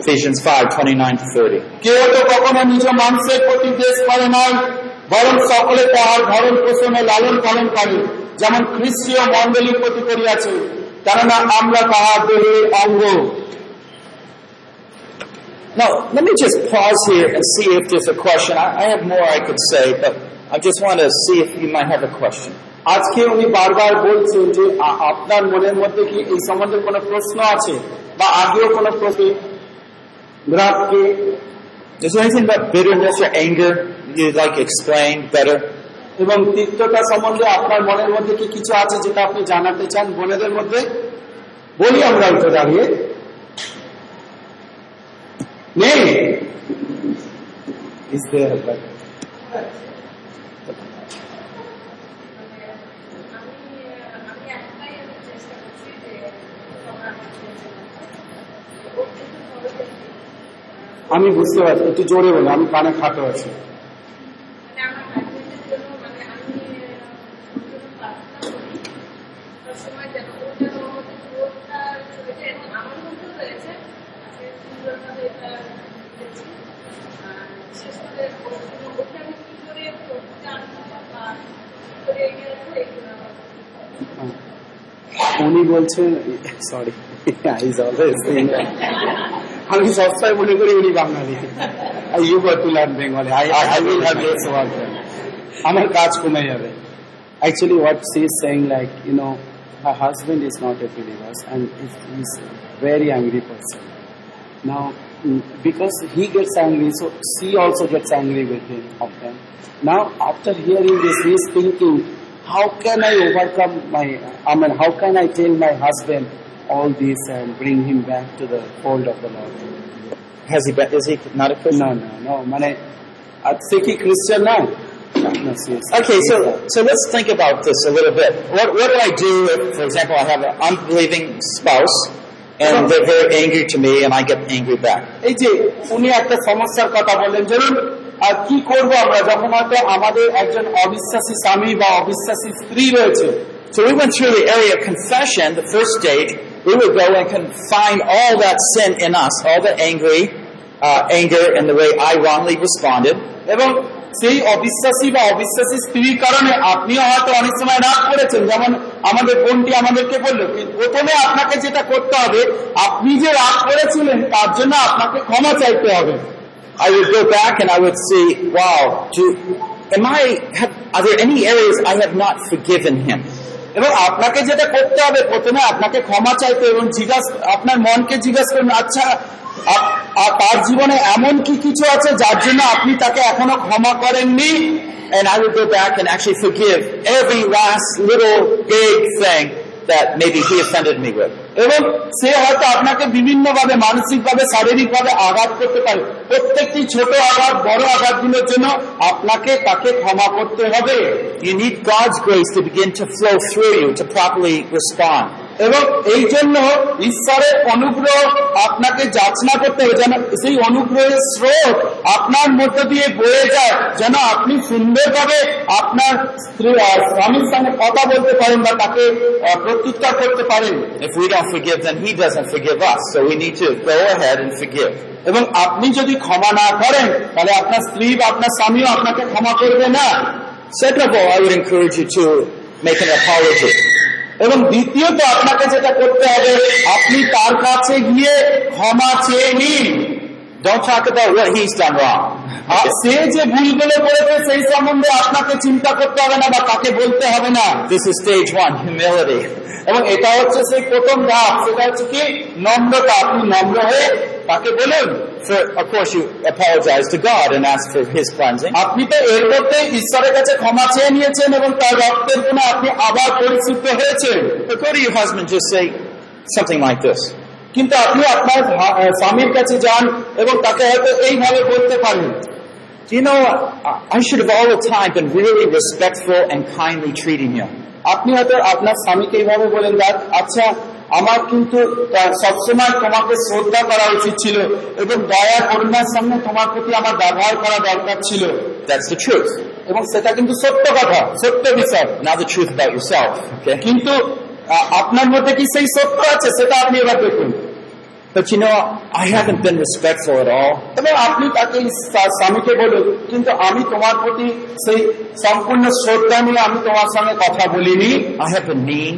Ephesians 5, 29 to 30. কেউ তো কখনো নিজ মাংসের প্রতি দেশ করে নয় বরং সকলে তাহার ভরণ পোষণে লালন পালন যেমন খ্রিস্টীয় মন্ডলীর প্রতি করিয়াছে কেননা আমরা তাহার দেহের অঙ্গ Now, let me just pause here and see if there's a question. I, I have more I could say, but I just want to see if you might have a question. আজকে উনি বারবার বলছেন যে আ- আপনার মনের মধ্যে কি এই সম্বন্ধে কোনো প্রশ্ন আছে বা আগেও কোনো প্রশ্ন গ্রাহককে Is there anything about bitterness or anger you'd like explained better? এবং তিক্ততা সম্বন্ধে আপনার মনের মধ্যে কি কিছু আছে যেটা আপনি জানাতে চান বোনেদের মধ্যে? বলি আমরা উঠে দাঁড়িয়ে। নেই? আমি বুঝতে পারছি, একটু জোরে বলো আমি কানে খাটো আছি মানে আমার হাজবেন্ডের জন্য মানে আমি আহ, ওর জন্য প্রার্থনা করি সবসময় যেন ও যেন আমাদের ক্রোধটা চলে যায় এবং আমার মধ্যেও রয়েছে আজকে সুন্দরভাবে এটা দেখেছি আর বিশেষ করে ওর জন্য ওকে আমি কি করে ক্রোধটা আনব বা কি করে এগিয়ে রাখব এগুলো আমার উনি বলছেন সরি ইজ অলওয়েজ আমি সবসময় মনে করি উনি Bangali you got to learn Bengali I I will have this work আমার কাজ কমে যাবে actually what she is saying like you know her husband is not a believer and he's a very angry person now mm, because he gets angry, so she also gets angry with him often. Now, after hearing this, he is thinking, how can I overcome my, I mean, how can I tell my husband all this and bring him back to the fold of the Lord? Has he been, is he not a Christian? No, no, no. Mane, think he Christian now. Okay, so so let's think about this a little bit. What what do I do if, for example, I have an unbelieving spouse and they're very angry to me and I get angry back? এই যে উনি একটা সমস্যার কথা বললেন ধরুন আর কি করব আমরা যখন হয়তো আমাদের একজন অবিশ্বাসী স্বামী বা অবিশ্বাসী স্ত্রী রয়েছে So we went through the area of confession. The first stage, we would go and can find all that sin in us, all the angry uh, anger and the way I wrongly responded. এবং সেই অবিশ্বাসী বা অবিশ্বাসী স্ত্রীর কারণে আপনিও হয়তো অনেক সময় রাগ করেছেন যেমন আমাদের বোনটি আমাদেরকে বলল প্রথমে আপনাকে যেটা করতে হবে আপনি যে রাগ করেছিলেন তার জন্য আপনাকে ক্ষমা চাইতে হবে I would go back and I would see, wow, do, am I, have, are there any areas I have not forgiven him? এবং আপনাকে যেটা করতে হবে প্রথমে আপনাকে ক্ষমা চাইতে এবং জিজ্ঞাসা আপনার মনকে জিজ্ঞাসা করুন আচ্ছা তার জীবনে এমন কি কিছু আছে যার জন্য আপনি তাকে এখনও ক্ষমা করেননি? এবং সে হয়তো আপনাকে বিভিন্ন ভাবে মানসিক ভাবে শারীরিক ভাবে আঘাত করতে পারে। প্রত্যেকটি ছোট আঘাত, বড় আঘাতগুলোর জন্য আপনাকে তাকে ক্ষমা করতে হবে। ইউ নিড গড'স এবং এই জন্য ঈশ্বরের অনুগ্রহ আপনাকে যাচনা করতে হবে যেন সেই অনুগ্রহের স্রোত আপনার মধ্য দিয়ে বয়ে যায় যেন আপনি সুন্দরভাবে আপনার স্ত্রী স্বামীর সঙ্গে কথা বলতে পারেন বা তাকে প্রত্যুত্তর করতে পারেন If we don't forgive, then he doesn't forgive us. So we need to go ahead and forgive. এবং আপনি যদি ক্ষমা না করেন তাহলে আপনার স্ত্রী বা আপনার স্বামীও আপনাকে ক্ষমা করবে না Second of all, I would encourage you to make an apology. এবং দ্বিতীয়ত আপনাকে যেটা করতে হবে আপনি তার কাছে গিয়ে ক্ষমা চেয়ে নিন। সে যে সেই সম্বন্ধে আপনাকে চিন্তা করতে হবে না বা তাকে বলতে হবে না। This one, humility. এবং এটা হচ্ছে সেই প্রথম ধাপ। সেটা হচ্ছে কি? নম্রতা। আপনি নম্র হয়ে তাকে বলুন আপনি তো এর ঈশ্বরের কাছে ক্ষমা চেয়ে নিয়েছেন এবং তার রক্তের জন্য আপনি আবার পরিচিত হয়েছেন। Something like কিন্তু আপনি আপনার স্বামীর কাছে যান এবং তাকে হয়তো এইভাবে বলতে পারেন। You know, I should have all the time been really. আপনি হয়তো আপনার স্বামীকে এইভাবে বলেন দেখ আচ্ছা আমার কিন্তু সবসময় তোমাকে শ্রদ্ধা করা উচিত ছিল এবং দয়া করুণার সামনে তোমার প্রতি আমার ব্যবহার করা দরকার ছিল। That's the truth. এবং সেটা কিন্তু সত্য কথা সত্য বিষয়। না yourself, কিন্তু আপনার মধ্যে কি সেই সত্য আছে সেটা আপনি এবার দেখুন। But you know, I haven't been respectful at all. এবং আপনি তাকে স্বা- স্বামীকে বলুন কিন্তু আমি তোমার প্রতি সেই সম্পূর্ণ শ্রদ্ধা নিয়ে আমি তোমার সঙ্গে কথা বলিনি I have been mean.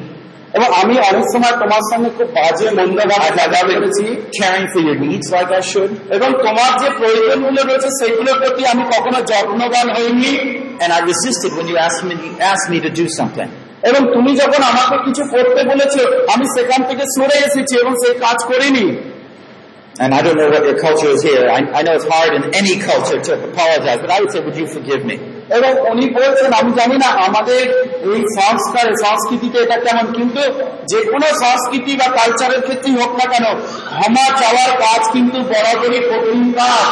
এবং আমি অনেক সময় তোমার সঙ্গে খুব বাজে মন্দ ব্যবহার করেছি caring for your needs like I should. এবং তোমার যে প্রয়োজনগুলো রয়েছে সেইগুলোর প্রতি আমি কখনো যত্নবান হইনি And I resisted when you asked me, you asked me to do something. এবং তুমি যখন আমাকে কিছু করতে বলেছ আমি সেখান থেকে সরে এসেছি এবং সেই কাজ করিনি And I don't know what your culture is here. I, I know it's hard in any culture to apologize, but I would say, would you forgive me? এবং উনি বলছেন আমি জানি না আমাদের এই সংস্কারে সংস্কৃতিতে এটা কেমন কিন্তু যে কোনো সংস্কৃতি বা কালচারের ক্ষেত্রেই হোক না কেন ক্ষমা চাওয়ার কাজ কিন্তু বরাবরই কঠিন কাজ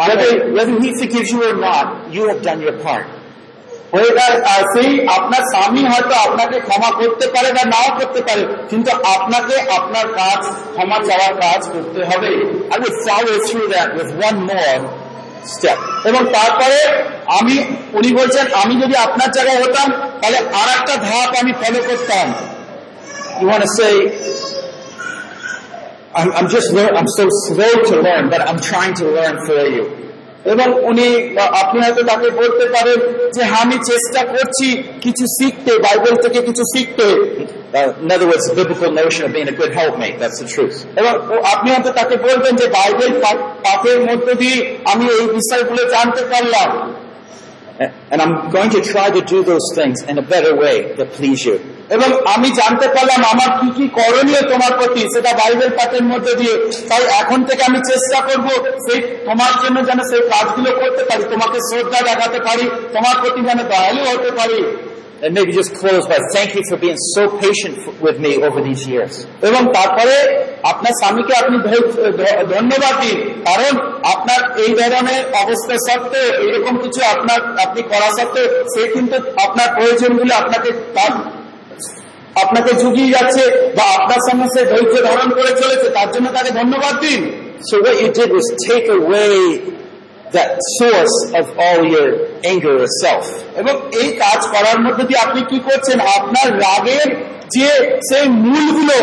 Whether, whether he forgives you or not, you have done your part. সেই আপনার স্বামী হয়তো আপনাকে ক্ষমা করতে পারে বা নাও করতে পারে কিন্তু আপনাকে আপনার কাজ ক্ষমা চাওয়ার কাজ করতে হবে. এবং তারপরে আমি উনি বলছেন আমি যদি আপনার জায়গায় হতাম তাহলে আর একটা ধাপ আমি ফলো করতাম want to I'm, I'm just I'm so slow to learn, but I'm trying to learn for you. এবং উনি আপনি হয়তো তাকে বলতে পারেন যে হ্যাঁ, আমি চেষ্টা করছি কিছু শিখতে বাইবেল থেকে কিছু শিখতে Uh, in other words, the biblical notion of being a good helpmate. That's the truth. এবং আপনি হয়তো তাকে বলবেন যে বাইবেল পাথের মধ্য দিয়ে আমি এই বিষয়গুলো জানতে পারলাম And I'm going to try to do those things in a better way that please you. এবং আমি জানতে পারলাম আমার কি কি করণীয় তোমার প্রতি? সেটা বাইবেল পাঠের মধ্যে দিয়ে। তাই এখন থেকে আমি চেষ্টা করব সেই তোমার জন্য যেন সেই কাজগুলো করতে পারি, তোমাকে শ্রদ্ধা দেখাতে পারি, তোমার প্রতি যেন দয়ালু হতে পারি। And maybe just close by, thank you for being so patient with me over these years. এবং তারপরে আপনার স্বামীকে আপনি ধন্যবাদ দিন কারণ আপনার এই ধরনের অবস্থা সত্ত্বেও, এরকম কিছু আপনার, আপনি করা সত্ত্বেও, সে কিন্তু আপনার প্রয়োজনগুলো আপনাকে তার, আপনাকে জুগিয়ে যাচ্ছে বা আপনার সঙ্গে সে ধৈর্য ধারণ করে চলেছে, তার জন্য তাকে ধন্যবাদ দিন So what you did was take away that source of all your anger or self. এবং এই কাজ করার মধ্যে দিয়ে আপনি কি করছেন আপনার রাগের যে সেই মূলগুলো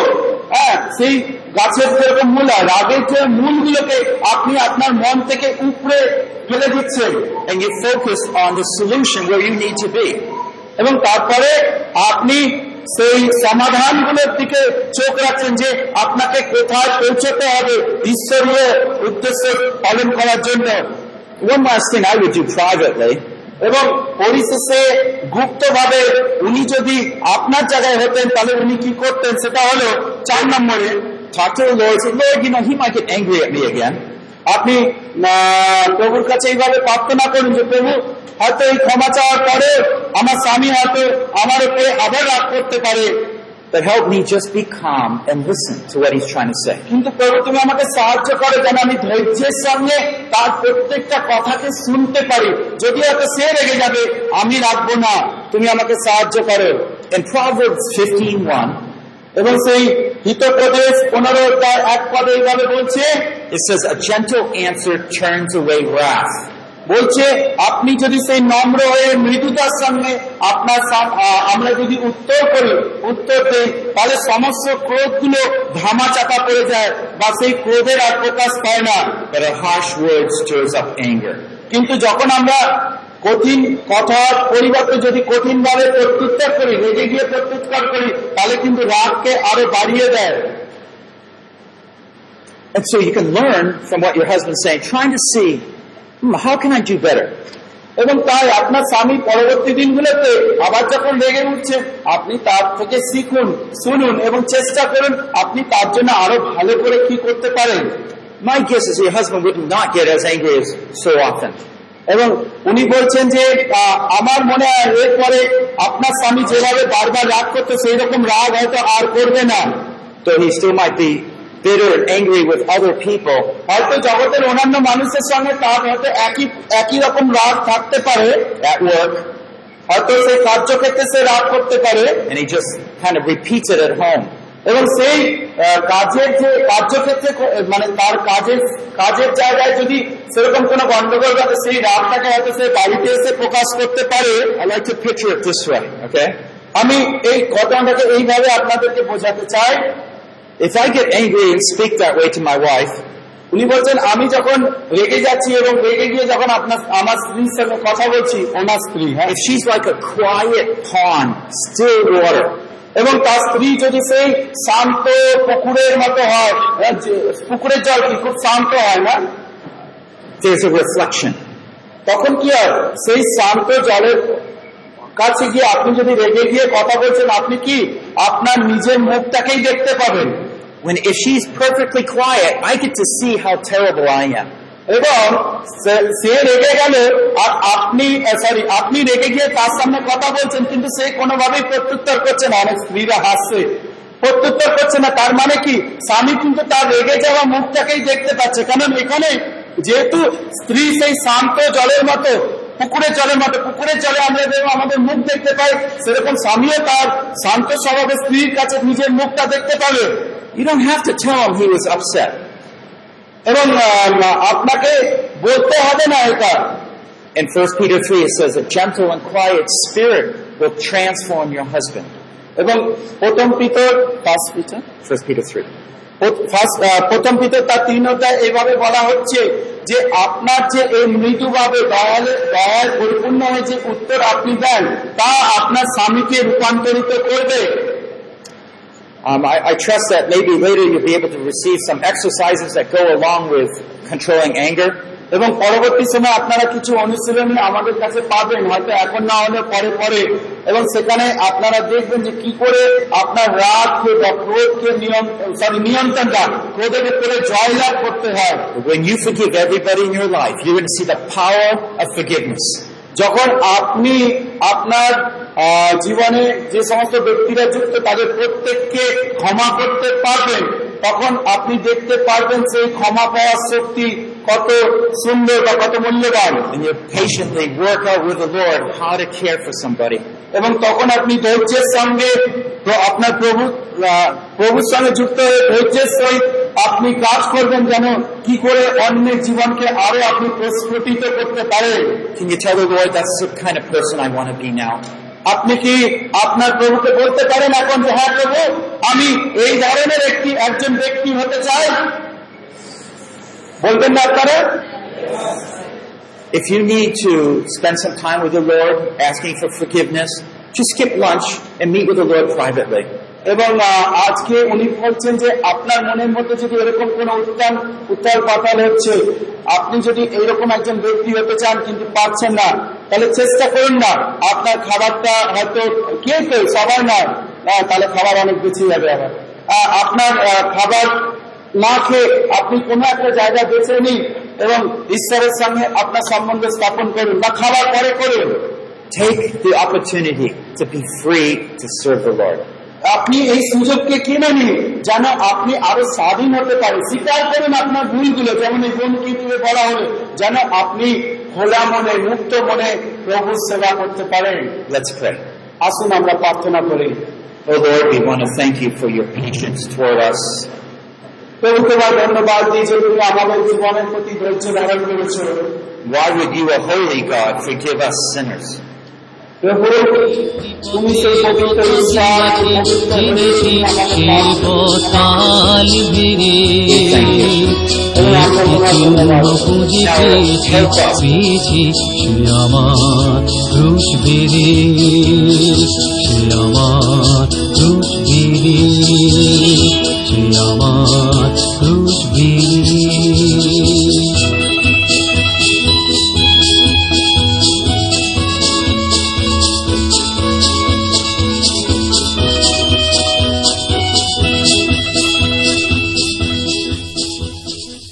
হ্যাঁ সেই গাছের যেরকম মূল হয় রাগের যে মূলগুলোকে আপনি আপনার মন থেকে উপরে ফেলে দিচ্ছেন And you focus on the solution where you need to be. এবং তারপরে আপনি সেই সমাধানগুলোর দিকে চোখ রাখছেন যে আপনাকে কোথায় পৌঁছতে হবে ঈশ্বরীয় উদ্দেশ্য পালন করার জন্য One last thing I would do privately. এবং পরিশেষে গুপ্তভাবে উনি যদি আপনার জায়গায় হতেন, তাহলে উনি কি করতেন? সেটা হলো চার নম্বরে. আপনি প্রভুর কাছে এইভাবে প্রার্থনা করুন যে, প্রভু, হয়তো এই ক্ষমা চাওয়ার পরে আমার স্বামী হয়তো আমার উপরে আবার রাগ করতে পারে। But help me just be calm and listen to what he's trying to say. কিন্তু প্রভু তুমি আমাকে সাহায্য করো যেন আমি ধৈর্যের সঙ্গে তার প্রত্যেকটা কথাকে শুনতে পারি যদি হয়তো সে রেগে যাবে আমি রাখব না তুমি আমাকে সাহায্য করো In Proverbs 15.1, এবং সেই হিতপ্রদেশ পনেরো অধ্যায় এক পদে এইভাবে বলছে it says, A gentle answer turns away wrath. বলছে আপনি যদি সেই নম্র হয়ে মৃদুতার সঙ্গে আপনার আমরা যদি উত্তর করি উত্তর দেই তাহলে সমস্ত ক্রোধগুলো ধামা চাপা পড়ে যায় বা সেই ক্রোধের আর প্রকাশ পায় না। কিন্তু যখন আমরা কঠিন কথার পরিবর্তে যদি কঠিন ভাবে প্রত্যুত্তর করি রেগে গিয়ে প্রত্যুত্তর করি তাহলে কিন্তু রাগকে আরও বাড়িয়ে দেয়। And so you can learn from what your husband's saying, trying to see, how can I do better? এবং তাই আপনার স্বামী পরবর্তী দিনগুলোতে আবার যখন রেগে উঠছে, আপনি তার থেকে শিখুন, শুনুন এবং চেষ্টা করুন আপনি তার জন্য আরও ভালো করে কি করতে পারেন My guess is your. এবং উনি বলছেন যে আমার মনে হয় এরপরে আপনার স্বামী যেভাবে বারবার রাগ করতো সেই রকম রাগ হয়তো আর করবে না Though he still might be bitter and angry with other people, at work, হয়তো সেই কার্যক্ষেত্রে সে রাগ করতে পারে and he just kind of repeats it at home. এবং সেই কাজের যে কার্যক্ষেত্রে মানে তার কাজের কাজের জায়গায় যদি সেরকম কোনো গন্ডগোল ঘটে সেই রাগটাকে হয়তো সে বাড়িতে এসে প্রকাশ করতে পারে আমি এই ঘটনাটাকে এইভাবে আপনাদেরকে বোঝাতে চাই If I get angry and speak that way to my wife, উনি বলছেন আমি যখন রেগে যাচ্ছি এবং রেগে গিয়ে যখন আপনার আমার স্ত্রীর সঙ্গে কথা বলছি ওনার স্ত্রী হ্যাঁ if she's like a quiet pond, still water, এবং তার স্ত্রী যদি সেই শান্ত পুকুরের মতো হয় যে- পুকুরের জল কি খুব শান্ত হয় না? Reflection. তখন কি হয় সেই শান্ত জলের কাছে গিয়ে আপনি যদি রেগে গিয়ে কথা বলছেন আপনি কি আপনার নিজের মুখটাকেই দেখতে পাবেন? When if she's perfectly quiet, I get to see how terrible I am. এবং সে- রেগে গেল। আর আপনি সরি আপনি রেগে গিয়ে তার সামনে কথা বলছেন কিন্তু সে কোনোভাবেই প্রত্যুত্তর করছে না। অনেক স্ত্রীরা হাসছে। প্রত্যুত্তর করছে না তার মানে কি? স্বামী কিন্তু তার রেগে যাওয়া মুখটাকেই দেখতে পাচ্ছে। কারণ এখানে যেহেতু স্ত্রী সেই শান্ত জলের মতো পুকুরের জলের মতো পুকুরের জলে আমরা যেরকম আমাদের মুখ দেখতে পাই সেরকম স্বামীও তার শান্ত স্বভাবের স্ত্রীর কাছে নিজের মুখটা দেখতে পাবে। You don't have to tell him he was upset. এবং আহ, আপনাকে বলতে হবে না এটা In 1 Peter 3, it says, A gentle and quiet spirit will transform your husband. এবং প্রথম পিতর ফার্স্ট পিতর 1 Peter 3. ফার্স্ট প্রথম পিতর তার তিন অধ্যায় এভাবে বলা হচ্ছে যে আপনার যে এই মৃদুভাবে দয়ালে দয়ায় পরিপূর্ণ হয়ে যে উত্তর আপনি দেন তা আপনার স্বামীকে রূপান্তরিত করবে Um, I, I trust that maybe later you'll be able to receive some exercises that go along with controlling anger. এবং পরবর্তী সময় আপনারা কিছু অনুশীলনী আমাদের কাছে পাবেন হয়তো এখন না হলে পরে পরে এবং সেখানে আপনারা দেখবেন যে কি করে আপনার রাগকে বা ক্রোধকে সরি নিয়ন্ত্রণটা ক্রোধের উপরে জয়লাভ করতে হয় When you forgive everybody in your life, you're going to see the power of forgiveness. যখন আপনি আপনার আহ, জীবনে যে সমস্ত ব্যক্তিরা যুক্ত তাদের প্রত্যেককে ক্ষমা করতে পারবেন তখন আপনি দেখতে পারবেন সেই ক্ষমা পাওয়ার শক্তি কত সুন্দর বা কত মূল্যবান And you patiently work out with the Lord how to care for somebody. এবং তখন আপনি ধৈর্যের সঙ্গে আপনার প্রভু প্রভুর সঙ্গে যুক্ত হয়ে ধৈর্যের সহিত আপনি কাজ করবেন যেন কি করে অন্যের জীবনকে আরও আপনি প্রস্ফুটিত করতে পারেন Can you tell the Lord that's the kind of person I want to be now? আপনি কি আপনার প্রভুকে বলতে পারেন এখন যে হ্যাঁ প্রভু আমি এই ধরনের একটি একজন ব্যক্তি হতে চাই বলবেন না আপনারা If you need to spend some time with the Lord asking for forgiveness, just skip lunch and meet with the Lord privately. এবং আজকে উনি বলছেন যে আপনার মনের মধ্যে যদি এরকম কোন উত্থান উত্তাল পাতাল হচ্ছে আপনি যদি এইরকম একজন ব্যক্তি হতে চান কিন্তু পারছেন না তাহলে চেষ্টা করুন না। আপনার খাবারটা হয়তো কে কেউ সবার না আহ, তাহলে খাবার অনেক বেঁচে যাবে আবার। আপনার খাবার না খেয়ে আপনি কোনো একটা জায়গা বেছে নিন এবং ঈশ্বরের সঙ্গে আপনার সম্বন্ধ স্থাপন করুন বা খাবার পরে করুন। Take the opportunity to be free to serve the Lord. আপনি এই সুযোগকে কিনে নিন যেন আপনি আরও স্বাধীন হতে পারেন। স্বীকার করুন আপনার ভুলগুলো যেমন এই বোন কীর্তিতে বলা হলো যেন আপনি খোলা মনে মুক্ত মনে প্রভুর সেবা করতে পারেন। আসুন আমরা প্রার্থনা করি। Oh Lord, we want to thank you for your patience toward us. প্রভু তোমার ধন্যবাদ দিই যে তুমি আমাদের জীবনের প্রতি ধৈর্য ধারণ করেছ। Why would you, a holy God, forgive us sinners? তুমি সেই পবিত্র শিবতাল বুঝেছে সে আমার রুশ বেড়ে। সে আমার